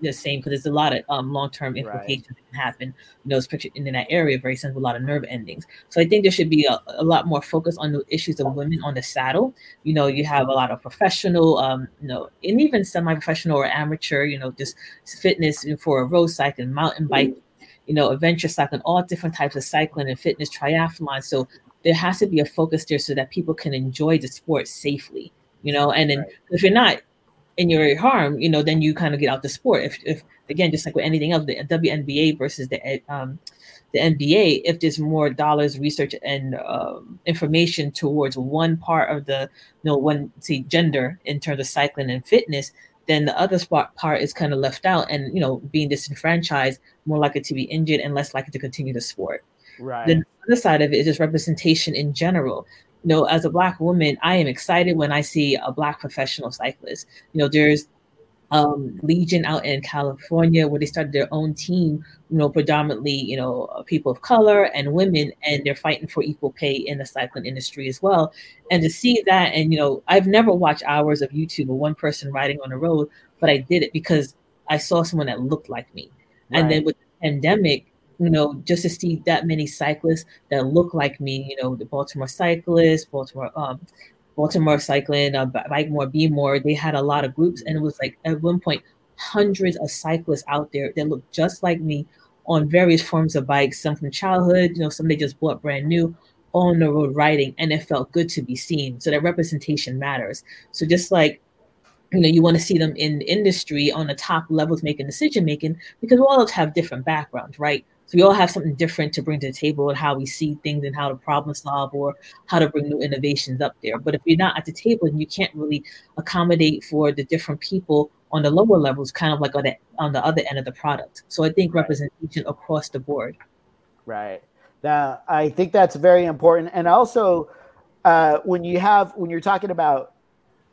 the same because there's a lot of um, long-term implications right. that can happen. You know, especially in that area, very sensitive, a lot of nerve endings. So I think there should be a, a, lot more focus on the issues of women on the saddle. You know, you have a lot of professional, um, you know, and even semi-professional or amateur, you know, just fitness for a road cycling, mountain bike, you know, adventure cycling, all different types of cycling and fitness, triathlon. So there has to be a focus there so that people can enjoy the sport safely you know and then right. if you're not in your harm you know then you kind of get out the sport. If, if again just like with anything else the WNBA versus the um the NBA if there's more dollars research and um, information towards one part of the you know one say gender in terms of cycling and fitness then the other spot part is kind of left out and you know being disenfranchised more likely to be injured and less likely to continue the sport. Right. the other side of it is just representation in general you know, as a black woman, I am excited when I see a black professional cyclist. You know, there's um, Legion out in California where they started their own team, you know, predominantly, you know, people of color and women, and they're fighting for equal pay in the cycling industry as well. And to see that, and you know, I've never watched hours of YouTube of one person riding on the road, but I did it because I saw someone that looked like me. Right. And then with the pandemic, you know, just to see that many cyclists that look like me, you know, the Baltimore cyclists, Baltimore, um, Baltimore cycling, uh, Bike More, Be More, they had a lot of groups. And it was like at one point, hundreds of cyclists out there that looked just like me on various forms of bikes, some from childhood, you know, some they just bought brand new on the road riding. And it felt good to be seen. So that representation matters. So just like you know you want to see them in industry on the top levels making decision making because we all have different backgrounds right so we all have something different to bring to the table and how we see things and how to problem solve or how to bring new innovations up there. But if you're not at the table and you can't really accommodate for the different people on the lower levels, kind of like on the, on the other end of the product. So I think right. representation across the board. Right. Now, I think that's very important. And also, uh, when you have, when you're talking about,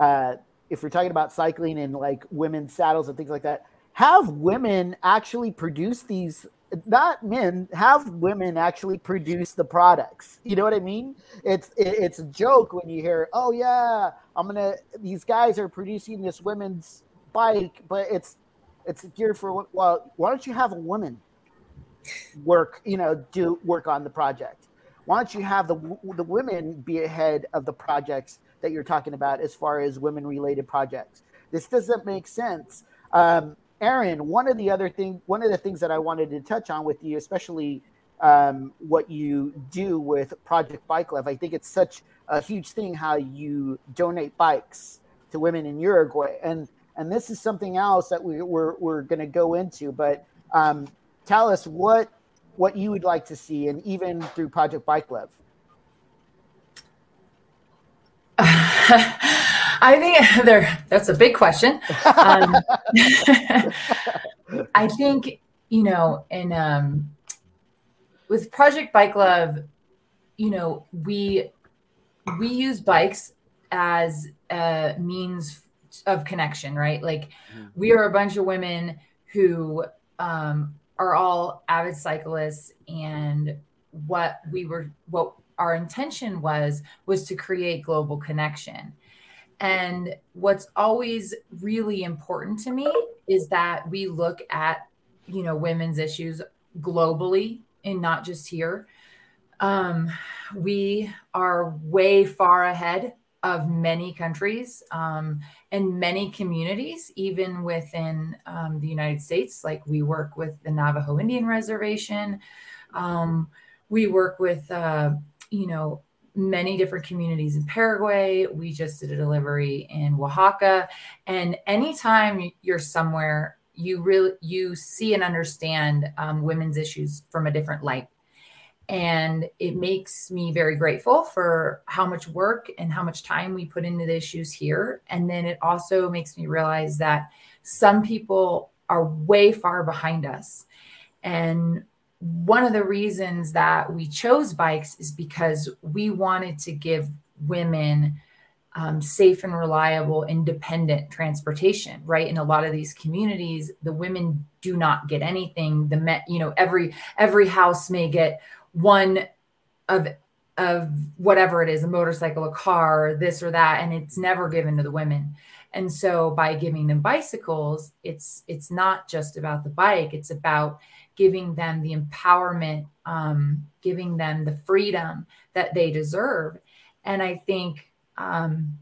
uh, if you're talking about cycling and like women's saddles and things like that, have women actually produce these not men have women actually produce the products. You know what i mean? It's it, it's a joke when you hear oh yeah i'm gonna these guys are producing this women's bike but it's it's geared for well why don't you have a woman work you know do work on the project? Why don't you have the the women be ahead of the projects that you're talking about as far as women related projects? This doesn't make sense. Um, Erin, one of the other thing, one of the things that I wanted to touch on with you, especially um, what you do with Project Bike Love, I think it's such a huge thing how you donate bikes to women in Uruguay, and and this is something else that we, we're we're going to go into. But um, tell us what what you would like to see, and even through Project Bike Love. I think there. That's a big question. Um, I think you know, and um, with Project Bike Love, you know, we we use bikes as a means of connection, right? Like mm-hmm. we are a bunch of women who um, are all avid cyclists, and what we were, what our intention was, was to create global connection. And what's always really important to me is that we look at, you know, women's issues globally and not just here. Um, we are way far ahead of many countries um, and many communities, even within um, the United States. Like we work with the Navajo Indian Reservation. Um, we work with, uh, you know, many different communities in Paraguay. We just did a delivery in Oaxaca. And anytime you're somewhere, you really you see and understand um, women's issues from a different light. And it makes me very grateful for how much work and how much time we put into the issues here. And then it also makes me realize that some people are way far behind us. And one of the reasons that we chose bikes is because we wanted to give women um, safe and reliable, independent transportation. Right in a lot of these communities, the women do not get anything. The men, you know, every every house may get one of of whatever it is a motorcycle a car this or that and it's never given to the women And so by giving them bicycles, it's it's not just about the bike, it's about giving them the empowerment, um, giving them the freedom that they deserve. And I think, um,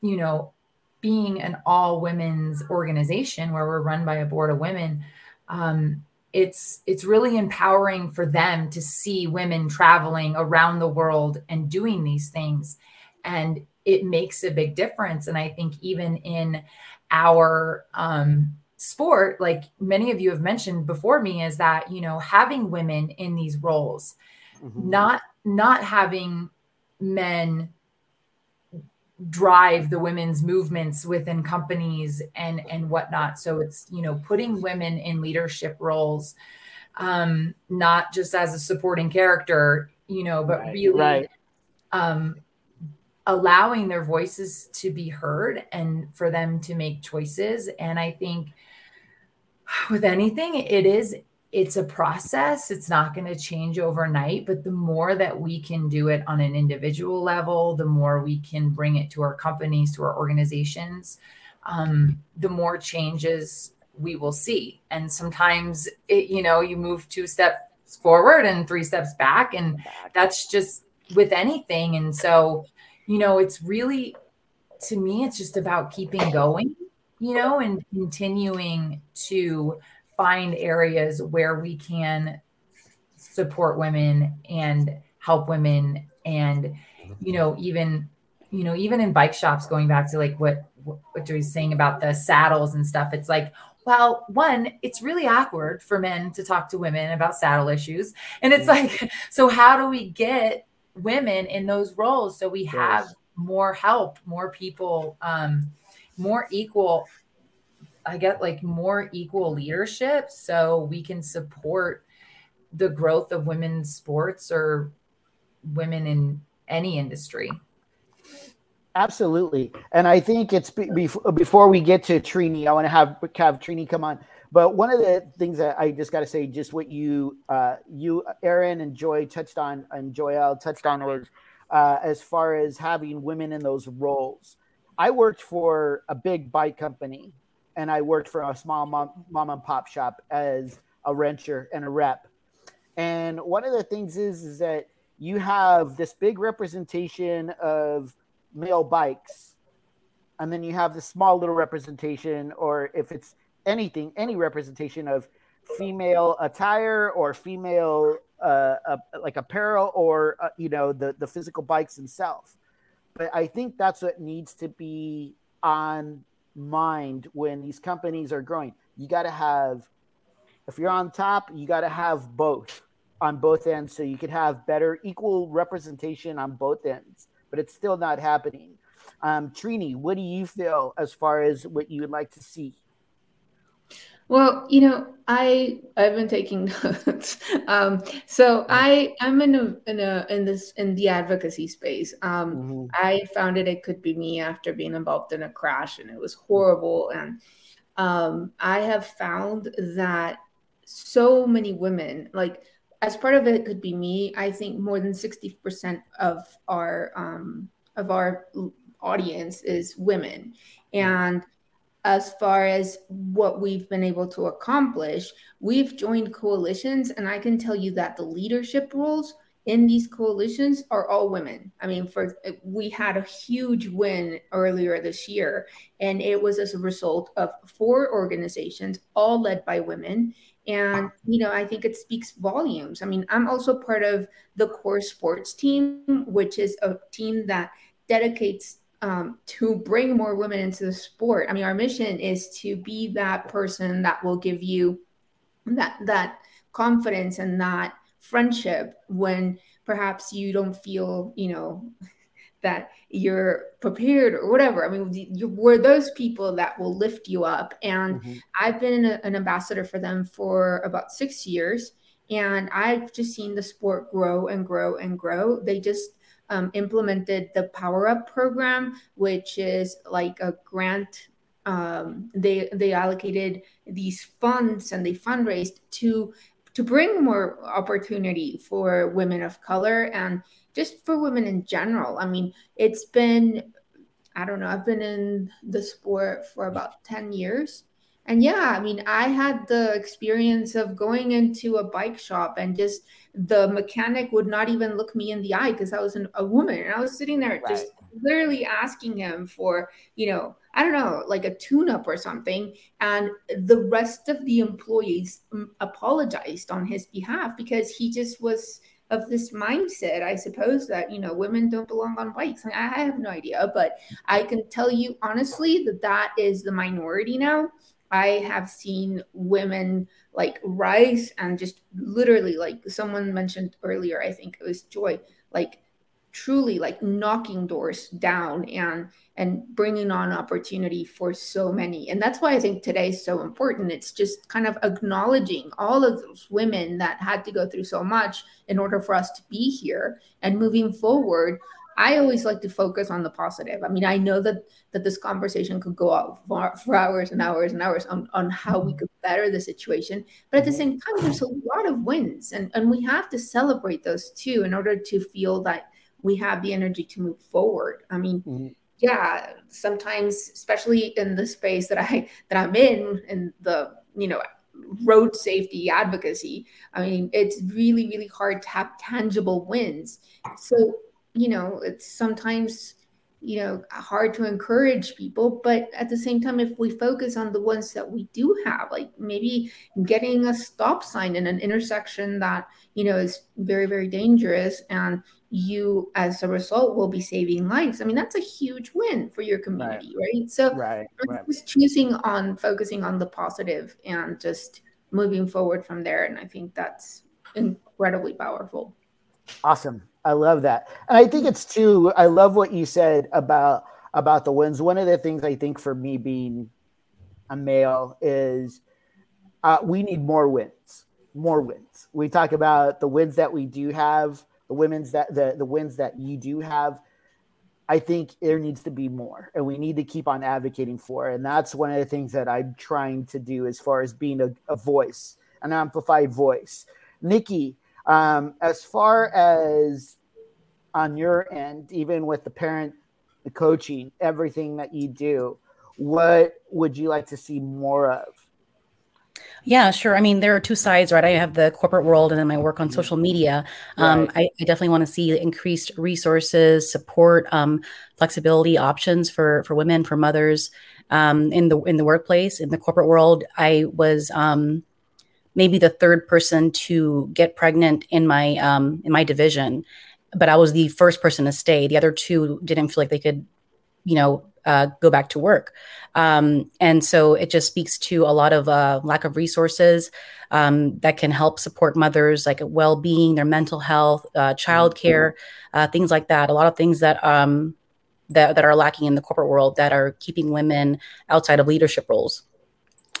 you know, being an all women's organization where we're run by a board of women, um, it's it's really empowering for them to see women traveling around the world and doing these things and it makes a big difference and i think even in our um, sport like many of you have mentioned before me is that you know having women in these roles mm-hmm. not not having men drive the women's movements within companies and and whatnot so it's you know putting women in leadership roles um not just as a supporting character you know but right, really right. um allowing their voices to be heard and for them to make choices and i think with anything it is it's a process. It's not going to change overnight, but the more that we can do it on an individual level, the more we can bring it to our companies, to our organizations, um, the more changes we will see. And sometimes, it, you know, you move two steps forward and three steps back, and that's just with anything. And so, you know, it's really, to me, it's just about keeping going, you know, and continuing to find areas where we can support women and help women and you know even you know even in bike shops going back to like what what Joey's saying about the saddles and stuff it's like well one it's really awkward for men to talk to women about saddle issues. And it's like so how do we get women in those roles so we have more help more people um more equal I get like more equal leadership so we can support the growth of women's sports or women in any industry. Absolutely. And I think it's be- before we get to Trini, I want to have, have Trini come on. But one of the things that I just got to say, just what you, uh, you, Erin and Joy touched on, and Joyelle touched on was uh, as far as having women in those roles. I worked for a big bike company and I worked for a small mom, mom and pop shop as a renter and a rep. And one of the things is is that you have this big representation of male bikes, and then you have the small little representation, or if it's anything, any representation of female attire or female uh, uh, like apparel or uh, you know the the physical bikes themselves. But I think that's what needs to be on mind when these companies are growing. You got to have, if you're on top, you got to have both on both ends so you could have better equal representation on both ends, but it's still not happening. Um, Trini, what do you feel as far as what you would like to see? Well, you know, I I've been taking notes. um, so I I'm in a in a in this in the advocacy space. Um, mm-hmm. I found it it could be me after being involved in a crash, and it was horrible. And um, I have found that so many women, like as part of it, could be me. I think more than sixty percent of our um, of our audience is women, and as far as what we've been able to accomplish, we've joined coalitions, and I can tell you that the leadership roles in these coalitions are all women. I mean, for we had a huge win earlier this year, and it was as a result of four organizations, all led by women. And you know, I think it speaks volumes. I mean, I'm also part of the core sports team, which is a team that dedicates um, to bring more women into the sport. I mean, our mission is to be that person that will give you that that confidence and that friendship when perhaps you don't feel, you know, that you're prepared or whatever. I mean, you, we're those people that will lift you up. And mm-hmm. I've been a, an ambassador for them for about six years. And I've just seen the sport grow and grow and grow. They just um, implemented the Power Up program, which is like a grant. Um, they they allocated these funds and they fundraised to to bring more opportunity for women of color and just for women in general. I mean, it's been I don't know, I've been in the sport for about 10 years. And yeah, I mean, I had the experience of going into a bike shop and just the mechanic would not even look me in the eye because I was an, a woman. And I was sitting there right. just literally asking him for, you know, I don't know, like a tune up or something. And the rest of the employees mm, apologized on his behalf because he just was of this mindset, I suppose, that, you know, women don't belong on bikes. I have no idea, but I can tell you honestly that that is the minority now. I have seen women like rise and just literally, like someone mentioned earlier, I think it was Joy, like truly like knocking doors down and and bringing on opportunity for so many. And that's why i think today is so important. It's just kind of acknowledging all of those women that had to go through so much in order for us to be here and moving forward i always like to focus on the positive i mean i know that that this conversation could go on for, for hours and hours and hours on, on how we could better the situation but at the same time there's a lot of wins and and we have to celebrate those too in order to feel that we have the energy to move forward. I mean, mm-hmm. yeah, sometimes, especially in the space that I that I'm in, in the you know road safety advocacy, I mean, it's really really hard to have tangible wins. So you know, it's sometimes you know hard to encourage people but at the same time if we focus on the ones that we do have like maybe getting a stop sign in an intersection that you know is very very dangerous and you as a result will be saving lives i mean that's a huge win for your community right, right? so right, right. just choosing on focusing on the positive and just moving forward from there and i think that's incredibly powerful awesome i love that and i think it's too i love what you said about about the wins one of the things i think for me being a male is uh, we need more wins more wins we talk about the wins that we do have the women's that the the wins that you do have I think there needs to be more, and we need to keep on advocating for. It. And that's one of the things that I'm trying to do as far as being a, a voice, an amplified voice. Nikki, um, as far as on your end, even with the parent, the coaching, everything that you do, what would you like to see more of? Yeah, sure. I mean, there are two sides, right? I have the corporate world and then my work on social media. Um, right. I, I, definitely want to see increased resources, support, um, flexibility options for for women, for mothers um, in the in the workplace. In the corporate world, I was um, maybe the third person to get pregnant in my um, in my division, but I was the first person to stay. The other two didn't feel like they could, you know, uh, go back to work. Um, and so it just speaks to a lot of uh, lack of resources um, that can help support mothers, like well being, their mental health, uh, childcare, uh, things like that. A lot of things that. Um, that, that are lacking in the corporate world that are keeping women outside of leadership roles.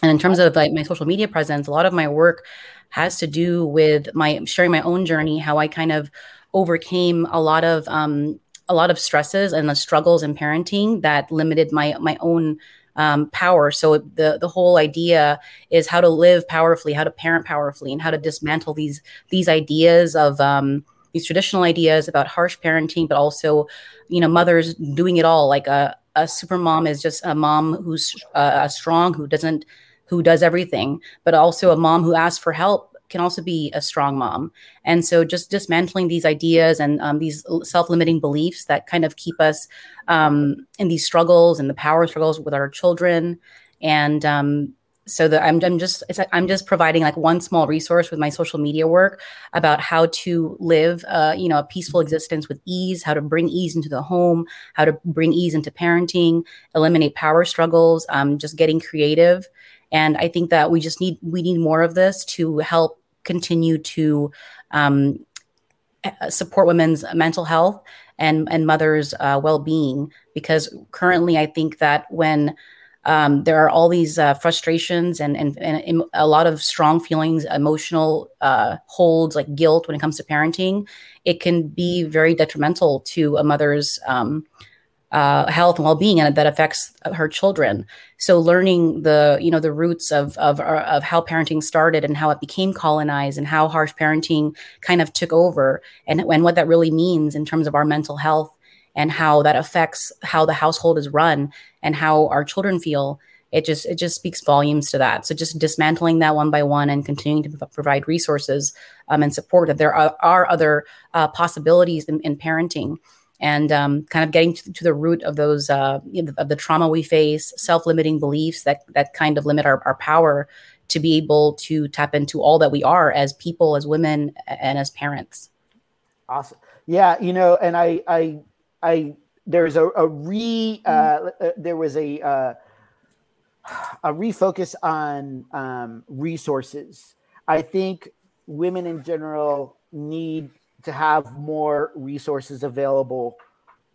And in terms of like my social media presence, a lot of my work has to do with my sharing my own journey, how I kind of overcame a lot of um, a lot of stresses and the struggles in parenting that limited my my own um, power. So the the whole idea is how to live powerfully, how to parent powerfully, and how to dismantle these these ideas of um, these traditional ideas about harsh parenting, but also, you know, mothers doing it all. Like a a super mom is just a mom who's uh, strong, who doesn't who does everything, but also a mom who asks for help can also be a strong mom. And so just dismantling these ideas and um, these self-limiting beliefs that kind of keep us um, in these struggles and the power struggles with our children. And um, so that I'm, I'm just like, I'm just providing like one small resource with my social media work about how to live, uh, you know, a peaceful existence with ease, how to bring ease into the home, how to bring ease into parenting, eliminate power struggles, um, just getting creative. And I think that we just need we need more of this to help continue to um, support women's mental health and and mothers' uh, well being. Because currently, I think that when um, there are all these uh, frustrations and, and, and a lot of strong feelings, emotional uh, holds like guilt when it comes to parenting. It can be very detrimental to a mother's um, uh, health and well-being and that affects her children. So learning the you know the roots of of of how parenting started and how it became colonized and how harsh parenting kind of took over and and what that really means in terms of our mental health and how that affects how the household is run and how our children feel it just it just speaks volumes to that. So just dismantling that one by one and continuing to provide resources um, and support that there are, are other uh, possibilities in, in, parenting and um, kind of getting to, to, the root of those uh, of the trauma we face self-limiting beliefs that that kind of limit our, our power to be able to tap into all that we are as people as women and as parents. Awesome. Yeah you know and i i i there's a, a re uh, uh there was a uh, a refocus on um, resources. I think women in general need to have more resources available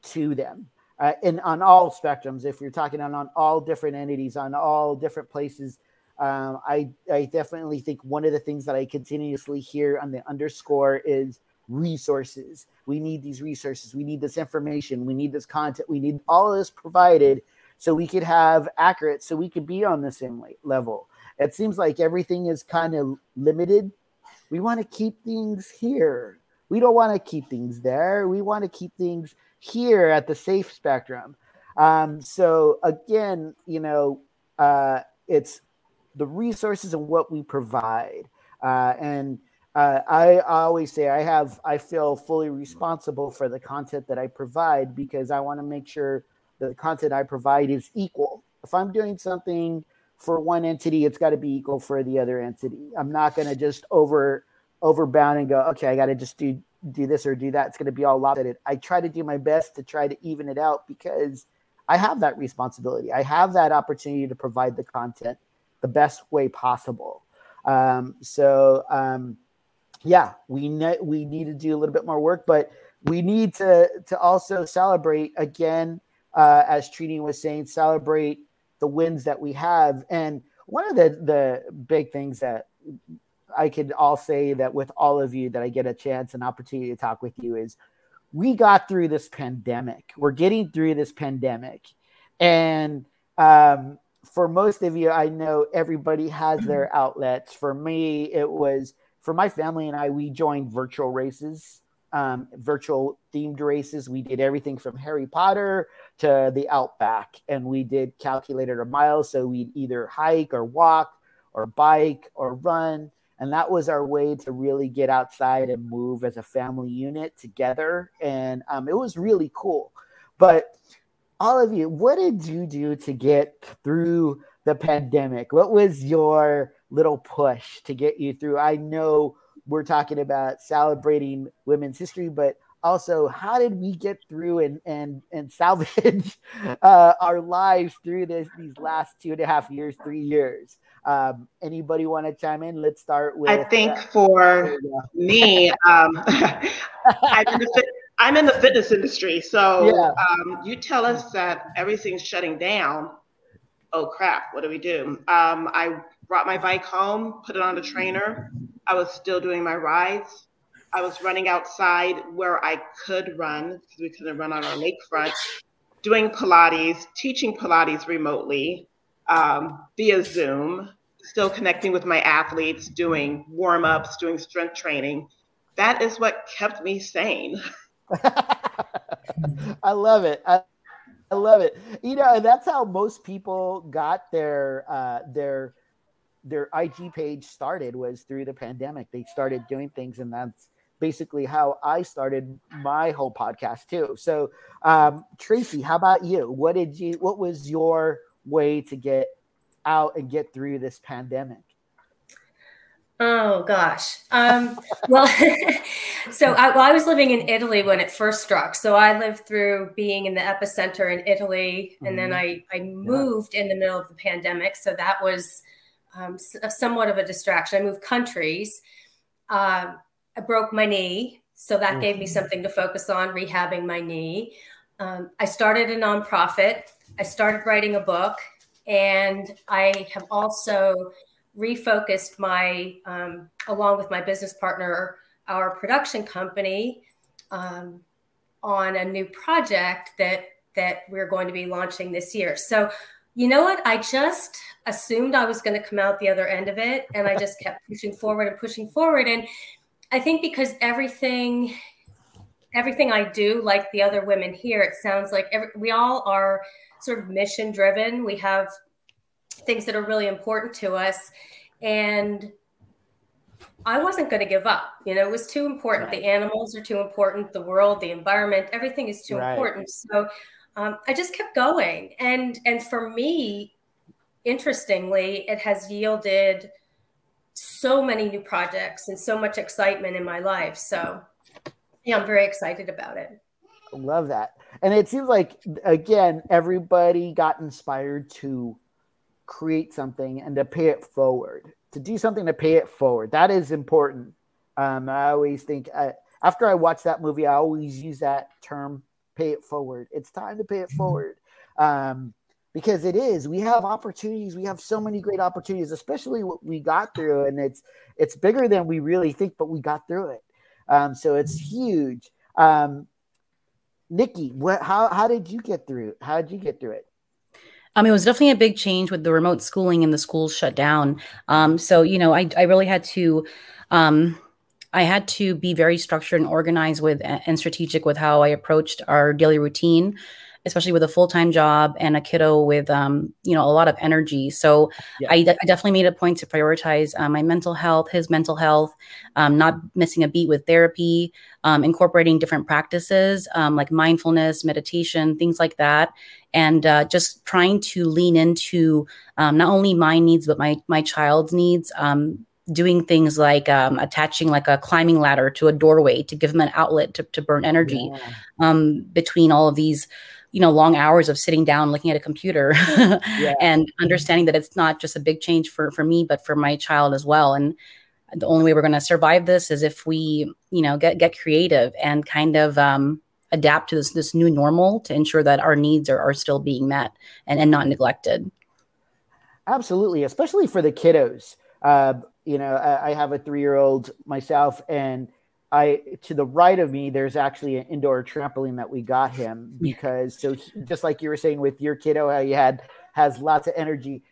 to them. Uh, and on all spectrums, if you're talking on, on all different entities, on all different places, um, I, I definitely think one of the things that I continuously hear on the underscore is resources. We need these resources. We need this information. We need this content. We need all of this provided so we could have accurate, so we could be on the same level. It seems like everything is kind of limited. We want to keep things here. We don't want to keep things there. We want to keep things here at the safe spectrum. Um, so again, you know, uh, it's the resources and what we provide. Uh, and uh, I always say I have I feel fully responsible for the content that I provide because I want to make sure the content I provide is equal. If I'm doing something for one entity, it's got to be equal for the other entity. I'm not going to just over overbound and go, okay, I got to just do do this or do that. It's going to be all lopsided. I try to do my best to try to even it out because I have that responsibility. I have that opportunity to provide the content the best way possible. Um, so um, yeah, we ne- we need to do a little bit more work, but we need to to also celebrate again uh, as Trini was saying, celebrate the wins that we have. And one of the the big things that I could all say that with all of you that I get a chance and opportunity to talk with you is we got through this pandemic. We're getting through this pandemic. And um, for most of you, I know everybody has their outlets. For me, it was for my family and I, we joined virtual races um, virtual themed races. We did everything from Harry Potter to the Outback, and we did calculated or miles. So we'd either hike or walk or bike or run. And that was our way to really get outside and move as a family unit together. And um, it was really cool. But all of you, what did you do to get through the pandemic? What was your little push to get you through? I know we're talking about celebrating women's history, but also how did we get through and and and salvage uh, our lives through this these last two and a half years, three years? Um, anybody want to chime in? Let's start with. I think uh, for me, um, I'm, in the, I'm, in the, fitness industry, so yeah. um, you tell us that everything's shutting down. Oh crap! What do we do? Um, I brought my bike home, put it on the trainer, I was still doing my rides. I was running outside where I could run because we couldn't run on our lakefront, doing Pilates, teaching Pilates remotely um, via Zoom, still connecting with my athletes, doing warm ups, doing strength training. That is what kept me sane. I love it. I, I love it. You know, and that's how most people got their uh, their their IG page started was through the pandemic. They started doing things, and that's basically how I started my whole podcast too. So, um, Tracy, how about you? What did you? What was your way to get out and get through this pandemic? Oh gosh. Um, well, so I, well, I was living in Italy when it first struck. So I lived through being in the epicenter in Italy, and mm-hmm. then I I moved yeah. in the middle of the pandemic. So that was um, somewhat of a distraction. I moved countries. Uh, I broke my knee, so that mm-hmm. gave me mm-hmm. something to focus on, rehabbing my knee. Um, I started a nonprofit. I started writing a book, and I have also refocused my, um, along with my business partner, our production company, um, on a new project that that we're going to be launching this year. So you know what? I just assumed I was going to come out the other end of it. And I just kept pushing forward and pushing forward. And I think because everything everything I do, like the other women here, it sounds like every, we all are sort of mission driven. We have things that are really important to us. And I wasn't going to give up. You know, it was too important. Right. The animals are too important, the world, the environment, everything is too right. important. So um, I just kept going. And and for me, interestingly, it has yielded so many new projects and so much excitement in my life. So yeah, I'm very excited about it. Love that. And it seems like again, everybody got inspired to create something and to pay it forward to do something to pay it forward. That is important. Um, I always think I, after I watch that movie, I always use that term pay it forward. It's time to pay it mm-hmm. forward. Um, because it is we have opportunities we have so many great opportunities especially what we got through and it's it's bigger than we really think but we got through it. Um, so it's huge. Um, nikki what how, how did you get through how did you get through it? Um, it was definitely a big change with the remote schooling and the schools shut down. Um, so you know, I I really had to, um, I had to be very structured and organized with and strategic with how I approached our daily routine especially with a full-time job and a kiddo with um, you know a lot of energy so yeah. I, de- I, definitely made a point to prioritize uh, my mental health his mental health um, not missing a beat with therapy um, incorporating different practices um, like mindfulness meditation things like that and uh, just trying to lean into um, not only my needs but my my child's needs um, doing things like um, attaching like a climbing ladder to a doorway to give them an outlet to, to burn energy yeah. um, between all of these you know long hours of sitting down looking at a computer yeah. and understanding that it's not just a big change for for me but for my child as well. And the only way we're going to survive this is if we you know get get creative and kind of um, adapt to this this new normal to ensure that our needs are, are still being met and, and not neglected. Absolutely especially for the kiddos. Uh, you know I, I have a three year old myself and I to the right of me, there's actually an indoor trampoline that we got him because so just like you were saying with your kiddo, how you had has lots of energy.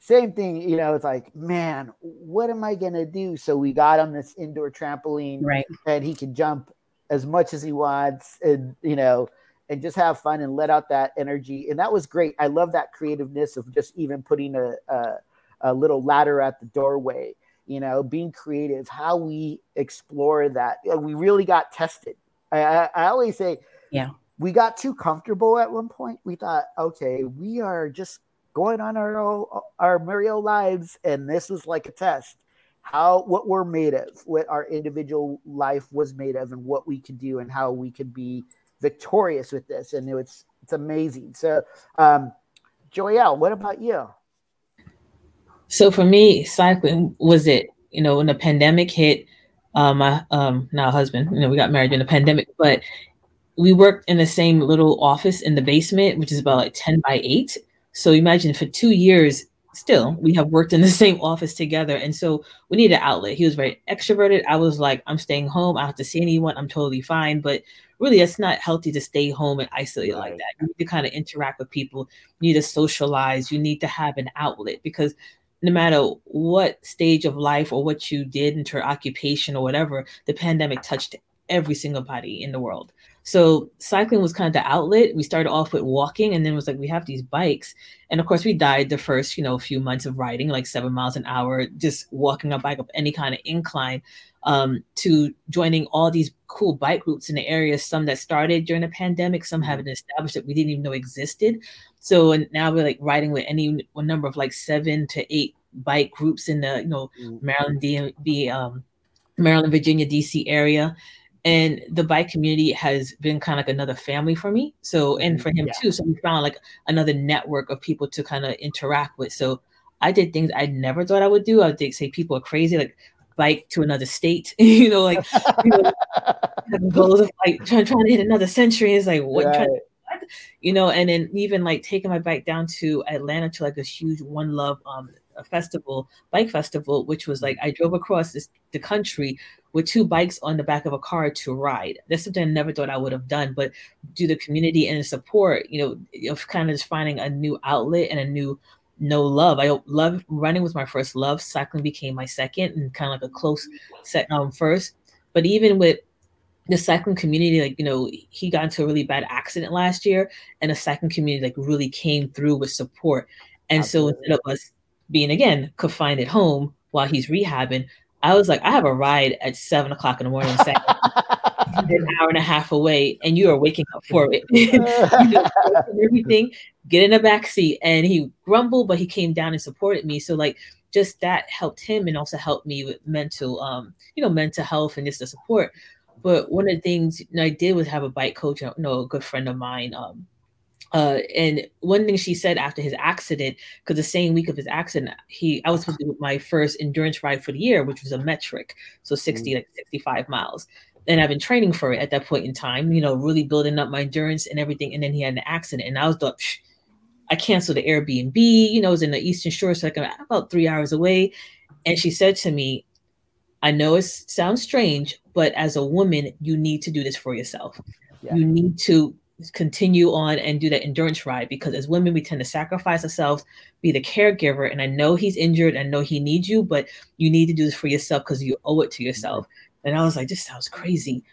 Same thing, you know, it's like, man, what am I gonna do? So we got him this indoor trampoline, right? And he can jump as much as he wants, and you know, and just have fun and let out that energy. And that was great. I love that creativeness of just even putting a, a, a little ladder at the doorway you know, being creative, how we explore that. We really got tested. I, I, I always say, yeah, we got too comfortable at one point. We thought, okay, we are just going on our our merry old lives, and this was like a test. How what we're made of, what our individual life was made of, and what we could do, and how we could be victorious with this. And it's it's amazing. So, um, Joyelle, what about you? So for me, cycling was it. You know, when the pandemic hit, uh, my um now husband, you know, we got married in the pandemic, but we worked in the same little office in the basement, which is about like 10 by 8. So imagine for two years, still, we have worked in the same office together. And so we need an outlet. He was very extroverted. I was like, I'm staying home. I don't have to see anyone. I'm totally fine. But really, it's not healthy to stay home and isolate like that. You need to kind of interact with people. You need to socialize. You need to have an outlet because no matter what stage of life or what you did into occupation or whatever, the pandemic touched every single body in the world. So cycling was kind of the outlet. We started off with walking and then it was like we have these bikes. And of course we died the first, you know, few months of riding like 7 miles an hour just walking a bike up any kind of incline um, to joining all these cool bike groups in the area some that started during the pandemic, some haven't mm-hmm. established that we didn't even know existed. So and now we're like riding with any a number of like 7 to 8 bike groups in the, you know, mm-hmm. Maryland DMV um Maryland, Virginia, DC area and the bike community has been kind of like another family for me so and for him yeah. too so we found like another network of people to kind of interact with so i did things i never thought i would do i would say people are crazy like bike to another state you know like you know, goals of like trying, trying to hit another century is like what, right. what you know and then even like taking my bike down to atlanta to like a huge one love um a festival, bike festival, which was like I drove across this, the country with two bikes on the back of a car to ride. That's something I never thought I would have done, but due to the community and support, you know, of kind of just finding a new outlet and a new no love. I love running was my first love. Cycling became my second and kind of like a close set um first. But even with the cycling community, like, you know, he got into a really bad accident last year, and the cycling community, like, really came through with support. And Absolutely. so instead of us being, again, confined at home while he's rehabbing, I was like, I have a ride at seven o'clock in the morning, an hour and a half away, and you are waking up for it. everything, get in a back seat. And he grumbled, but he came down and supported me. So, like, just that helped him and also helped me with mental, um, you know, mental health and just the support. But one of the things you know, I did was have a bike coach, you know, a good friend of mine. Um, uh, and one thing she said after his accident, because the same week of his accident, he I was supposed to do my first endurance ride for the year, which was a metric, so 60, mm-hmm. like 65 miles. And I've been training for it at that point in time, you know, really building up my endurance and everything. And then he had an accident, and I was like, I canceled the Airbnb, you know, it was in the Eastern Shore, so I'm about three hours away. And she said to me, I know it sounds strange, but as a woman, you need to do this for yourself. Yeah. You need to continue on and do that endurance ride because as women, we tend to sacrifice ourselves, be the caregiver. And I know he's injured, I know he needs you, but you need to do this for yourself because you owe it to yourself. And I was like, this sounds crazy.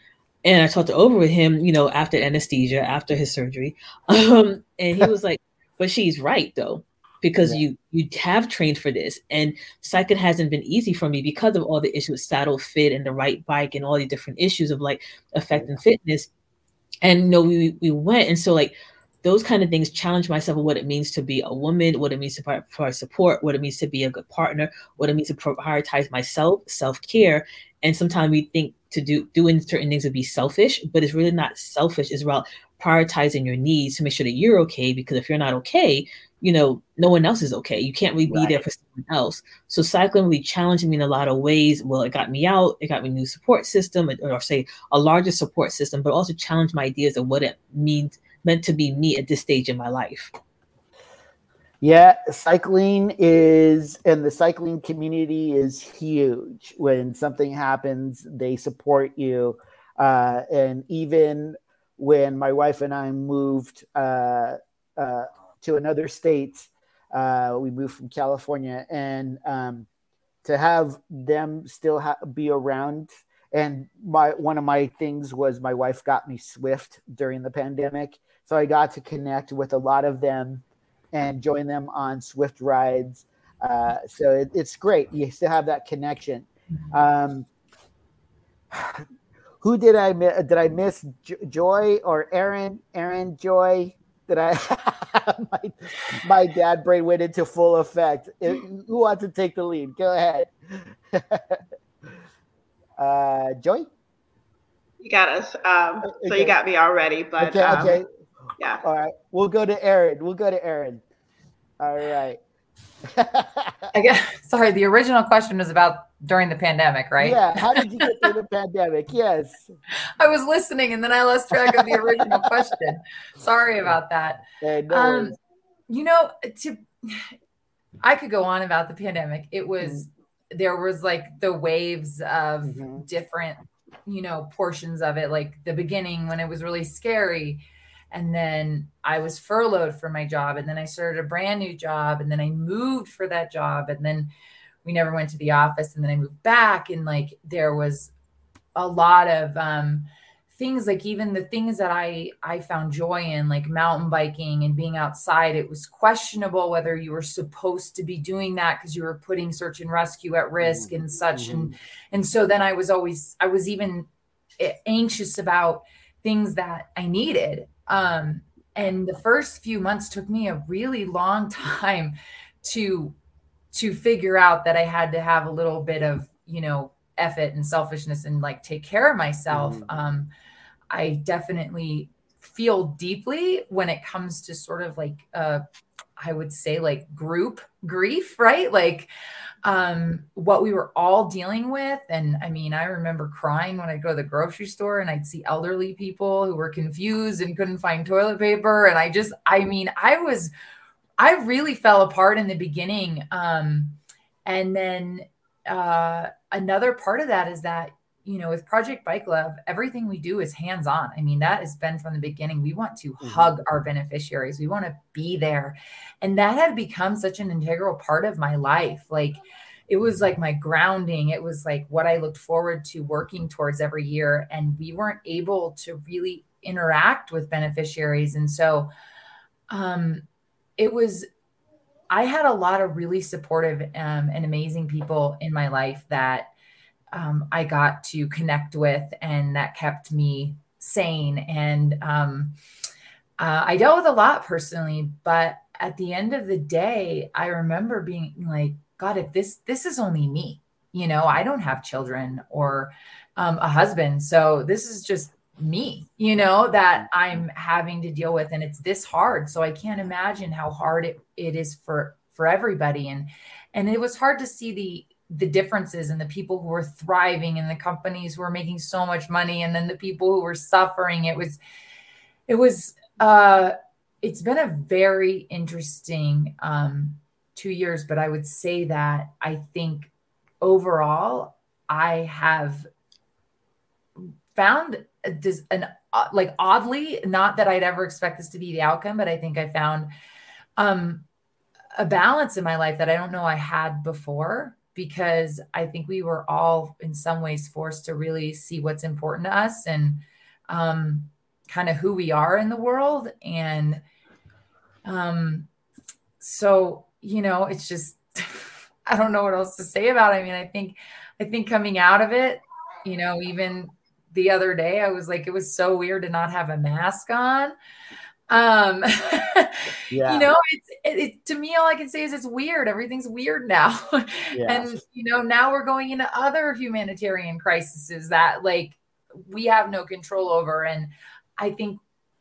And I talked over with him, you know, after anesthesia, after his surgery. Um, and he was like, but she's right though because yeah. you you have trained for this and cycling hasn't been easy for me because of all the issues saddle fit and the right bike and all the different issues of like affecting fitness and no, we we went. And so like those kind of things challenge myself of what it means to be a woman what it means to provide support what it means to be a good partner what it means to prioritize myself self-care. And sometimes we think to do doing certain things would be selfish but it's really not selfish. It's about prioritizing your needs to make sure that you're okay because if you're not okay you know, no one else is okay. You can't really be right. there for someone else. So cycling really challenged me in a lot of ways. Well, it got me out, it got me a new support system, or say a larger support system, but also challenged my ideas of what it means meant to be me at this stage in my life. Yeah, cycling is, and the cycling community is huge. When something happens, they support you. Uh, and even when my wife and I moved uh, uh, to another state. Uh, we moved from California, and um, to have them still ha- be around. And my one of my things was my wife got me Zwift during the pandemic, so I got to connect with a lot of them and join them on Zwift rides. Uh, so it, it's great. You still have that connection. Um, who did I miss? Did I miss Joy or Erin? Erin Joy? That I my, my dad brain went into full effect. Who wants to take the lead? Go ahead. uh, Joey? You got us. Um, okay. So you got me already, but okay, um, okay. yeah. All right. We'll go to Erin. We'll go to Erin. All right. I guess sorry, the original question was about during the pandemic, right? Yeah. How did you get through the pandemic? Yes. I was listening and then I lost track of the original question. Sorry about that. No um, you know, to I could go on about the pandemic. It was mm-hmm. there was like the waves of mm-hmm. different, you know, portions of it, like the beginning when it was really scary and then I was furloughed from my job and then I started a brand new job and then I moved for that job and then we never went to the office and then I moved back and like there was a lot of um things like even the things that I I found joy in like mountain biking and being outside it was questionable whether you were supposed to be doing that because you were putting search and rescue at risk and such mm-hmm. and and so then I was always I was even eh, anxious about things that I needed um, and the first few months took me a really long time to to figure out that I had to have a little bit of, you know, effort and selfishness and like take care of myself. Mm-hmm. Um, I definitely feel deeply when it comes to sort of like uh I would say like group grief, right? Like um, what we were all dealing with. And I mean, I remember crying when I'd go to the grocery store and I'd see elderly people who were confused and couldn't find toilet paper. And I just, I mean, I was, I really fell apart in the beginning. Um, and then uh, another part of that is that you know, with Project Bike Love, everything we do is hands on. I mean, that has been from the beginning. We want to mm-hmm. hug our beneficiaries, we want to be there. And that had become such an integral part of my life. Like, it was like my grounding. It was like what I looked forward to working towards every year. And we weren't able to really interact with beneficiaries. And so um, it was, I had a lot of really supportive um, and amazing people in my life that um, I got to connect with and that kept me sane. And um, uh, I dealt with a lot personally, but at the end of the day, I remember being like, God, if this this is only me, you know, I don't have children or um, a husband, so this is just me, you know, that I'm having to deal with, and it's this hard. So I can't imagine how hard it, it is for for everybody, and and it was hard to see the the differences and the people who were thriving and the companies who were making so much money and then the people who were suffering. It was it was uh it's been a very interesting um two years, but I would say that I think overall I have found this an uh, like oddly not that I'd ever expect this to be the outcome, but I think I found um, a balance in my life that I don't know I had before because I think we were all in some ways forced to really see what's important to us and um, kind of who we are in the world and um, so you know, it's just I don't know what else to say about it. I mean, I think I think coming out of it, you know, even the other day I was like it was so weird to not have a mask on. Um yeah. you know, it's it, it, to me all I can say is it's weird. Everything's weird now. Yeah. and you know, now we're going into other humanitarian crises that like we have no control over and I think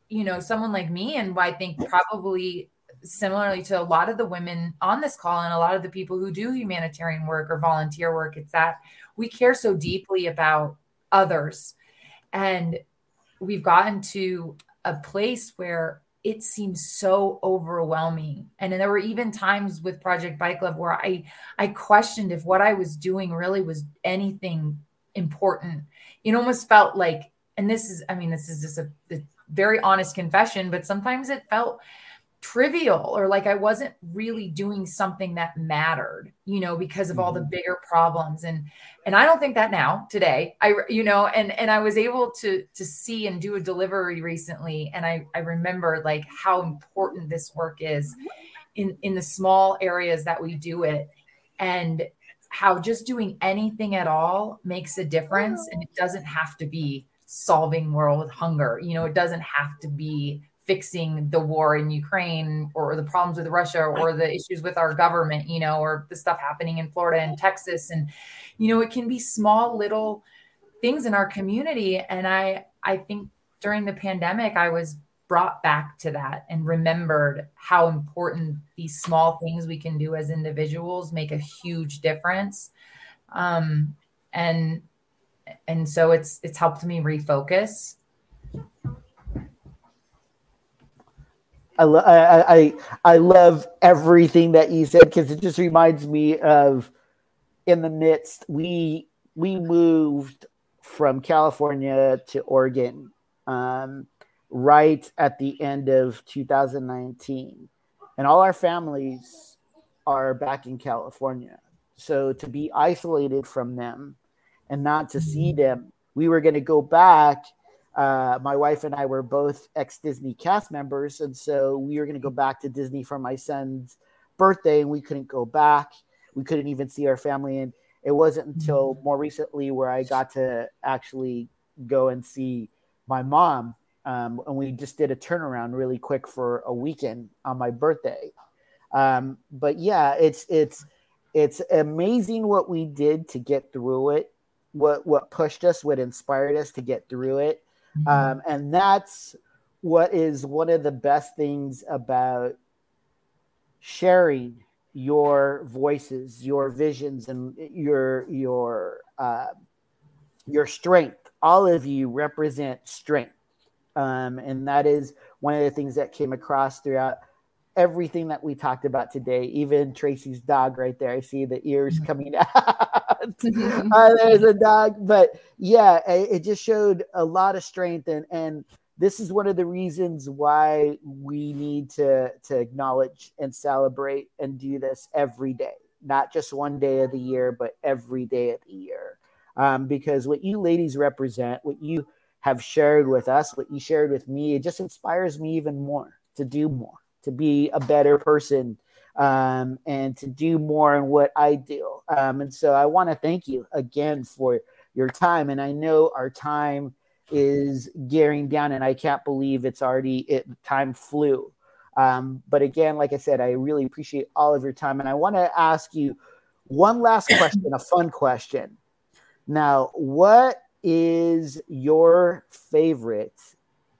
you know, someone like me and I think probably similarly to a lot of the women on this call and a lot of the people who do humanitarian work or volunteer work, it's that we care so deeply about others. And we've gotten to a place where it seems so overwhelming. And there were even times with Project Bike Love where I I questioned if what I was doing really was anything important. It almost felt like, and this is, I mean, this is just a, a very honest confession, but sometimes it felt trivial or like I wasn't really doing something that mattered, you know, because of all the mm-hmm. bigger problems and and I don't think that now today. I you know, and and I was able to to see and do a delivery recently and I I remember like how important this work is in in the small areas that we do it and how just doing anything at all makes a difference and it doesn't have to be solving world hunger. You know, it doesn't have to be fixing the war in Ukraine or the problems with Russia or the issues with our government, you know, or the stuff happening in Florida and Texas. And, you know, it can be small little things in our community. And I I think during the pandemic, I was brought back to that and remembered how important these small things we can do as individuals make a huge difference. Um, and and so it's it's helped me refocus I, lo- I, I, I love everything that you said because it just reminds me of in the midst we we moved from California to Oregon um, right at the end of 2019, and all our families are back in California. So to be isolated from them and not to see them, we were going to go back uh, my wife and I were both ex Disney cast members, and so we were going to go back to Disney for my son's birthday, and we couldn't go back. We couldn't even see our family, and it wasn't until mm-hmm. more recently where I got to actually go and see my mom, um, and we just did a turnaround really quick for a weekend on my birthday. Um, but yeah, it's it's it's amazing what we did to get through it. What what pushed us, what inspired us to get through it. Um, and that's what is one of the best things about sharing your voices, your visions, and your your uh, your strength. All of you represent strength, um, and that is one of the things that came across throughout everything that we talked about today. Even Tracy's dog right there. I see the ears mm-hmm. coming out. uh, there's a dog, but yeah, it, it just showed a lot of strength, and and this is one of the reasons why we need to to acknowledge and celebrate and do this every day not just one day of the year, but every day of the year. Um, because what you ladies represent, what you have shared with us, what you shared with me, it just inspires me even more to do more, to be a better person, um, and to do more in what I do. Um, and so I want to thank you again for your time. And I know our time is gearing down, and I can't believe it's already it time flew. Um, but again, like I said, I really appreciate all of your time, and I want to ask you one last question, a fun question. Now, what is your favorite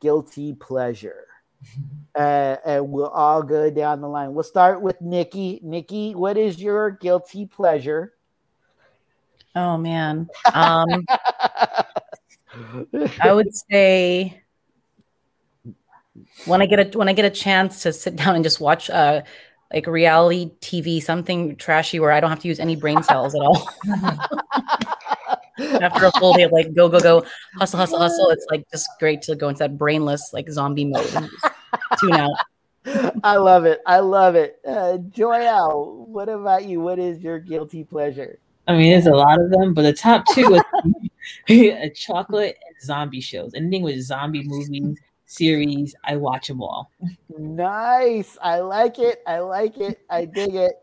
guilty pleasure? Uh, and we'll all go down the line. We'll start with Nikki. Nikki, what is your guilty pleasure? Oh man, um, I would say when I get a when I get a chance to sit down and just watch uh like reality TV, something trashy where I don't have to use any brain cells at all. After a full day of like go go go hustle hustle hustle, it's like just great to go into that brainless like zombie mode tune out. I love it. I love it. Uh, Joyelle, what about you? What is your guilty pleasure? I mean, there's a lot of them, but the top two is chocolate and zombie shows. Anything with zombie movies, series, I watch them all. Nice. I like it. I like it. I dig it.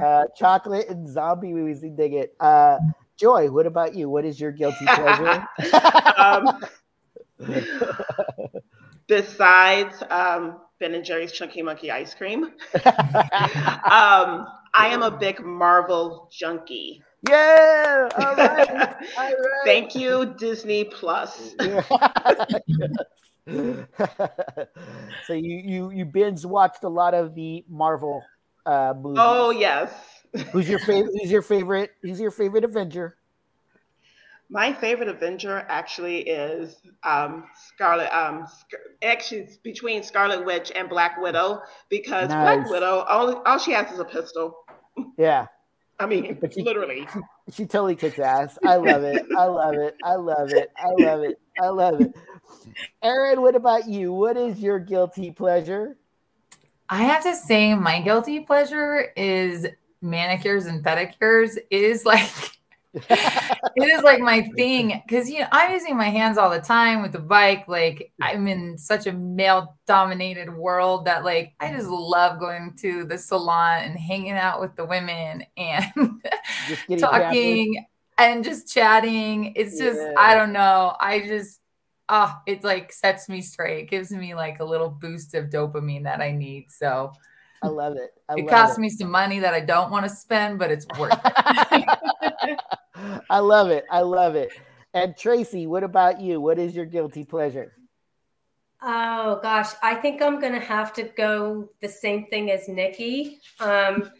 Uh, chocolate and zombie movies, I dig it. Uh, Joy, what about you? What is your guilty pleasure? um, besides um, Ben and Jerry's Chunky Monkey ice cream, um, I am a big Marvel junkie. Yeah. All right. All right. Thank you, Disney Plus. so you you you binge watched a lot of the Marvel uh, movies. Oh yes. who's your favorite? Who's your favorite? Who's your favorite Avenger? My favorite Avenger actually is um, Scarlet. Um, actually, it's between Scarlet Witch and Black Widow because nice. Black Widow all all she has is a pistol. Yeah. I mean, but she, literally. She, she totally kicks ass. I love it. I love it. I love it. I love it. I love it. Erin, what about you? What is your guilty pleasure? I have to say, my guilty pleasure is manicures and pedicures. It is like it is like my thing because you know I'm using my hands all the time with the bike. Like I'm in such a male dominated world that like I just love going to the salon and hanging out with the women and talking and just chatting. It's just yeah. I don't know. I just ah, oh, it like sets me straight. It gives me like a little boost of dopamine that I need. So I love it. I it costs it. me some money that I don't want to spend, but it's worth it. I love it. I love it. And Tracy, what about you? What is your guilty pleasure? Oh gosh, I think I'm gonna have to go the same thing as Nikki. Um,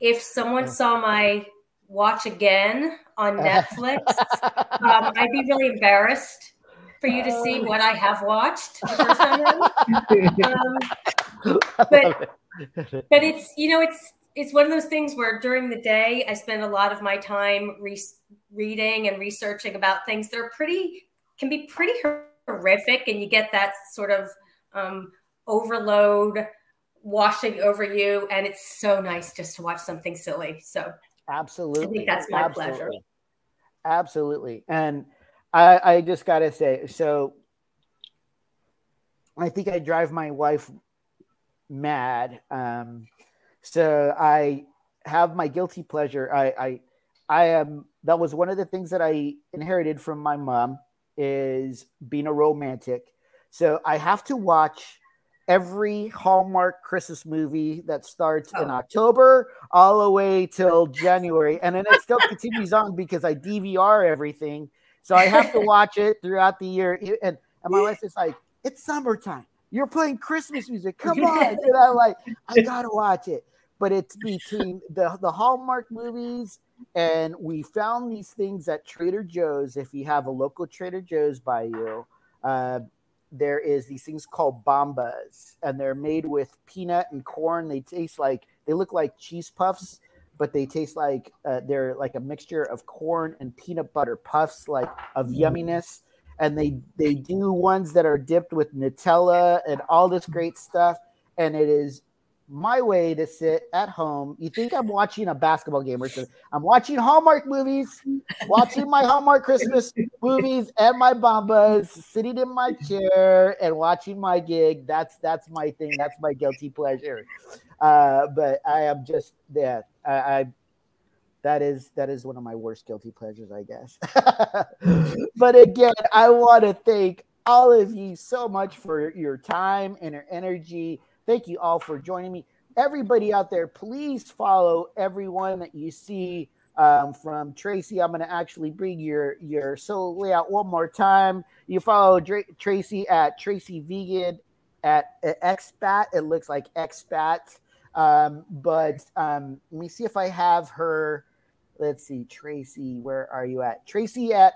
if someone saw my watch again on Netflix, um, I'd be really embarrassed for you to see what I have watched um, but but it's you know it's it's one of those things where during the day I spend a lot of my time re- reading and researching about things that are pretty can be pretty horrific, and you get that sort of um, overload washing over you, and it's so nice just to watch something silly. So absolutely, I think that's my absolutely. pleasure. Absolutely, and I, I just gotta say, so I think I drive my wife mad. Um, so I have my guilty pleasure. I, I, I am. That was one of the things that I inherited from my mom is being a romantic. So I have to watch every Hallmark Christmas movie that starts oh. in October all the way till January, and then it still continues on because I DVR everything. So I have to watch it throughout the year. And, and my wife is like, "It's summertime. You're playing Christmas music. Come on!" And I'm like, "I gotta watch it." But it's between the the Hallmark movies and we found these things at Trader Joe's. If you have a local Trader Joe's by you, uh, there is these things called Bambas, and they're made with peanut and corn. They taste like they look like cheese puffs, but they taste like uh, they're like a mixture of corn and peanut butter puffs, like of mm. yumminess. And they they do ones that are dipped with Nutella and all this great stuff, and it is my way to sit at home. You think I'm watching a basketball game or something. I'm watching Hallmark movies, watching my Hallmark Christmas movies and my bombas, sitting in my chair and watching my gig. That's that's my thing. That's my guilty pleasure. Uh, but I am just yeah, I, I that is that is one of my worst guilty pleasures, I guess. but again, I want to thank all of you so much for your time and your energy Thank you all for joining me. Everybody out there, please follow everyone that you see um, from Tracy. I'm going to actually bring your your solo layout one more time. You follow Dra- Tracy at Tracy Vegan at, at Expat. It looks like Expat. Um, but um, let me see if I have her. Let's see, Tracy, where are you at? Tracy at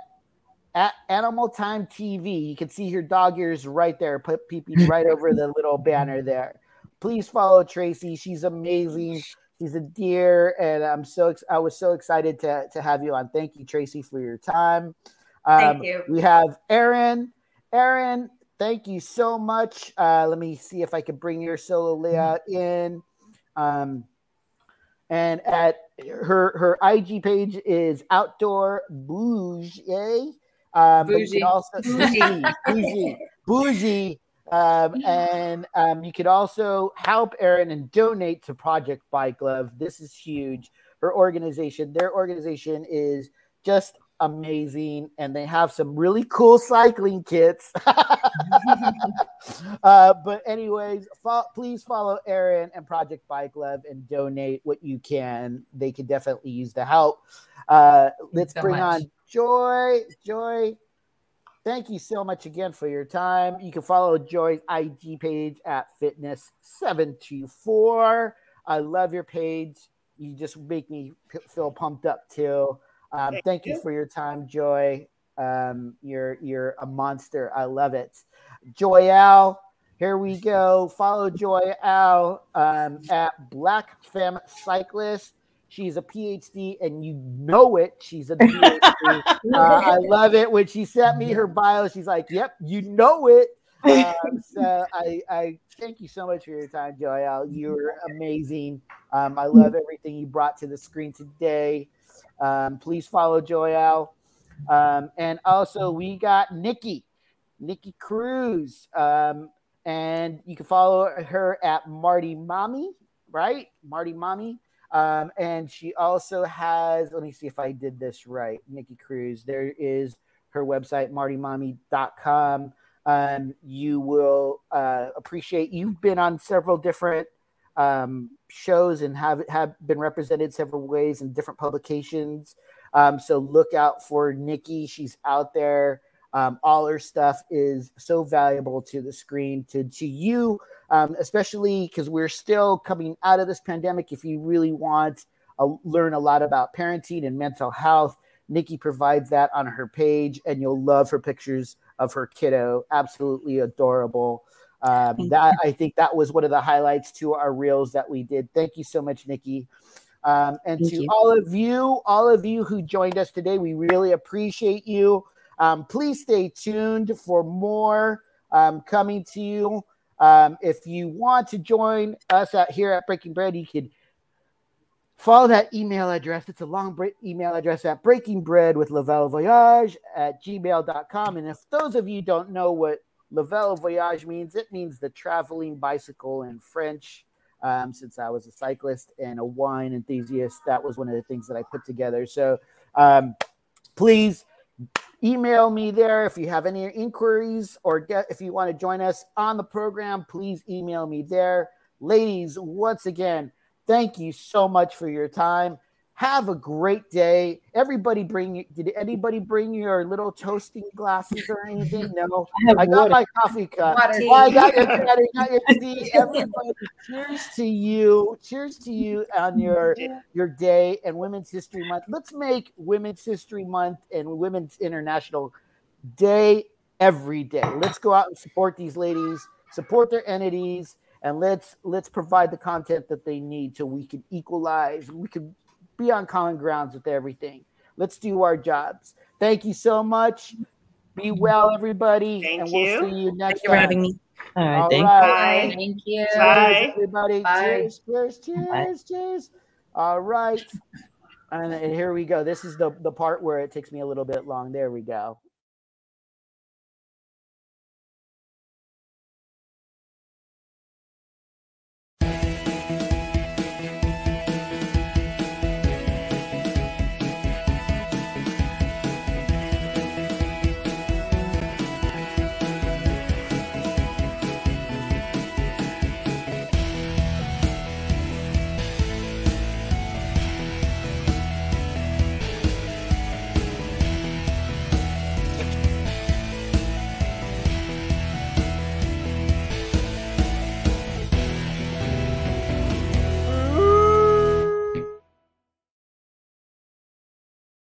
at Animal Time TV. You can see her dog ears right there, put peeping right over the little banner there. Please follow Tracy. She's amazing. She's a dear, and I'm so I was so excited to to have you on. Thank you, Tracy, for your time. Um, thank you. We have Erin. Erin, thank you so much. Uh, let me see if I can bring your solo layout in. Um, and at her her IG page is outdoor bougie. Um, bougie. also bougie, bougie, bougie. Um, and um, you could also help Erin and donate to Project Bike Love. This is huge. Her organization, their organization is just amazing, and they have some really cool cycling kits. uh, but anyways, fo- please follow Erin and Project Bike Love and donate what you can. They could definitely use the help. Uh, let's so bring much. on Joy. Joy, thank you so much again for your time. You can follow Joy's IG page at fitness724. I love your page. You just make me feel pumped up too. Um, thank, thank you. you. for your time, Joy. Um, you're you're a monster. I love it. Joyelle, here we go. Follow Joy Al um, at Black Femme Cyclist. She's a PhD, and you know it. She's a PhD. uh, I love it when she sent me her bio. She's like, "Yep, you know it." Um, so I, I thank you so much for your time, Joyelle. You're amazing. Um, I love everything you brought to the screen today. Um, please follow Joyelle. Um, and also, we got Nikki, Nikki Cruz. Um, and you can follow her at Marty Mommy, right? Marty Mommy. Um, and she also has, let me see if I did this right, Nikki Cruz. There is her website, martymommy.com. Um, you will uh, appreciate, you've been on several different um, shows and have, have been represented several ways in different publications. Um, so look out for Nikki. She's out there. Um, all her stuff is so valuable to the screen, to, to you um, especially because we're still coming out of this pandemic. If you really want to learn a lot about parenting and mental health, Nikki provides that on her page, and you'll love her pictures of her kiddo. Absolutely adorable. Um, that I think that was one of the highlights to our reels that we did. Thank you so much, Nikki. Um, and Thank to you. all of you, all of you who joined us today, we really appreciate you. Um, please stay tuned for more um, coming to you. Um, if you want to join us out here at Breaking Bread, you could follow that email address. It's a long email address at breaking bread with Lavelle Voyage at gmail.com. And if those of you don't know what Lavelle Voyage means, it means the traveling bicycle in French. Um, since I was a cyclist and a wine enthusiast, that was one of the things that I put together. So um, please email me there if you have any inquiries or get if you want to join us on the program please email me there. Ladies once again thank you so much for your time have a great day. Everybody bring did anybody bring your little toasting glasses or anything? No. I, I got my coffee cup. Well, I got your, got your tea. Everybody, cheers to you. Cheers to you on your your day and Women's History Month. Let's make Women's History Month and Women's International Day every day. Let's go out and support these ladies, support their entities, and let's let's provide the content that they need so we can equalize. We can be on common grounds with everything. Let's do our jobs. Thank you so much. Be well, everybody. Thank and we'll you. see you next Thank you for time. having me. All right, All thank right. Bye. Thank you. Bye. Everybody. Bye. Cheers, cheers, Bye. cheers, cheers. All right. And here we go. This is the, the part where it takes me a little bit long. There we go.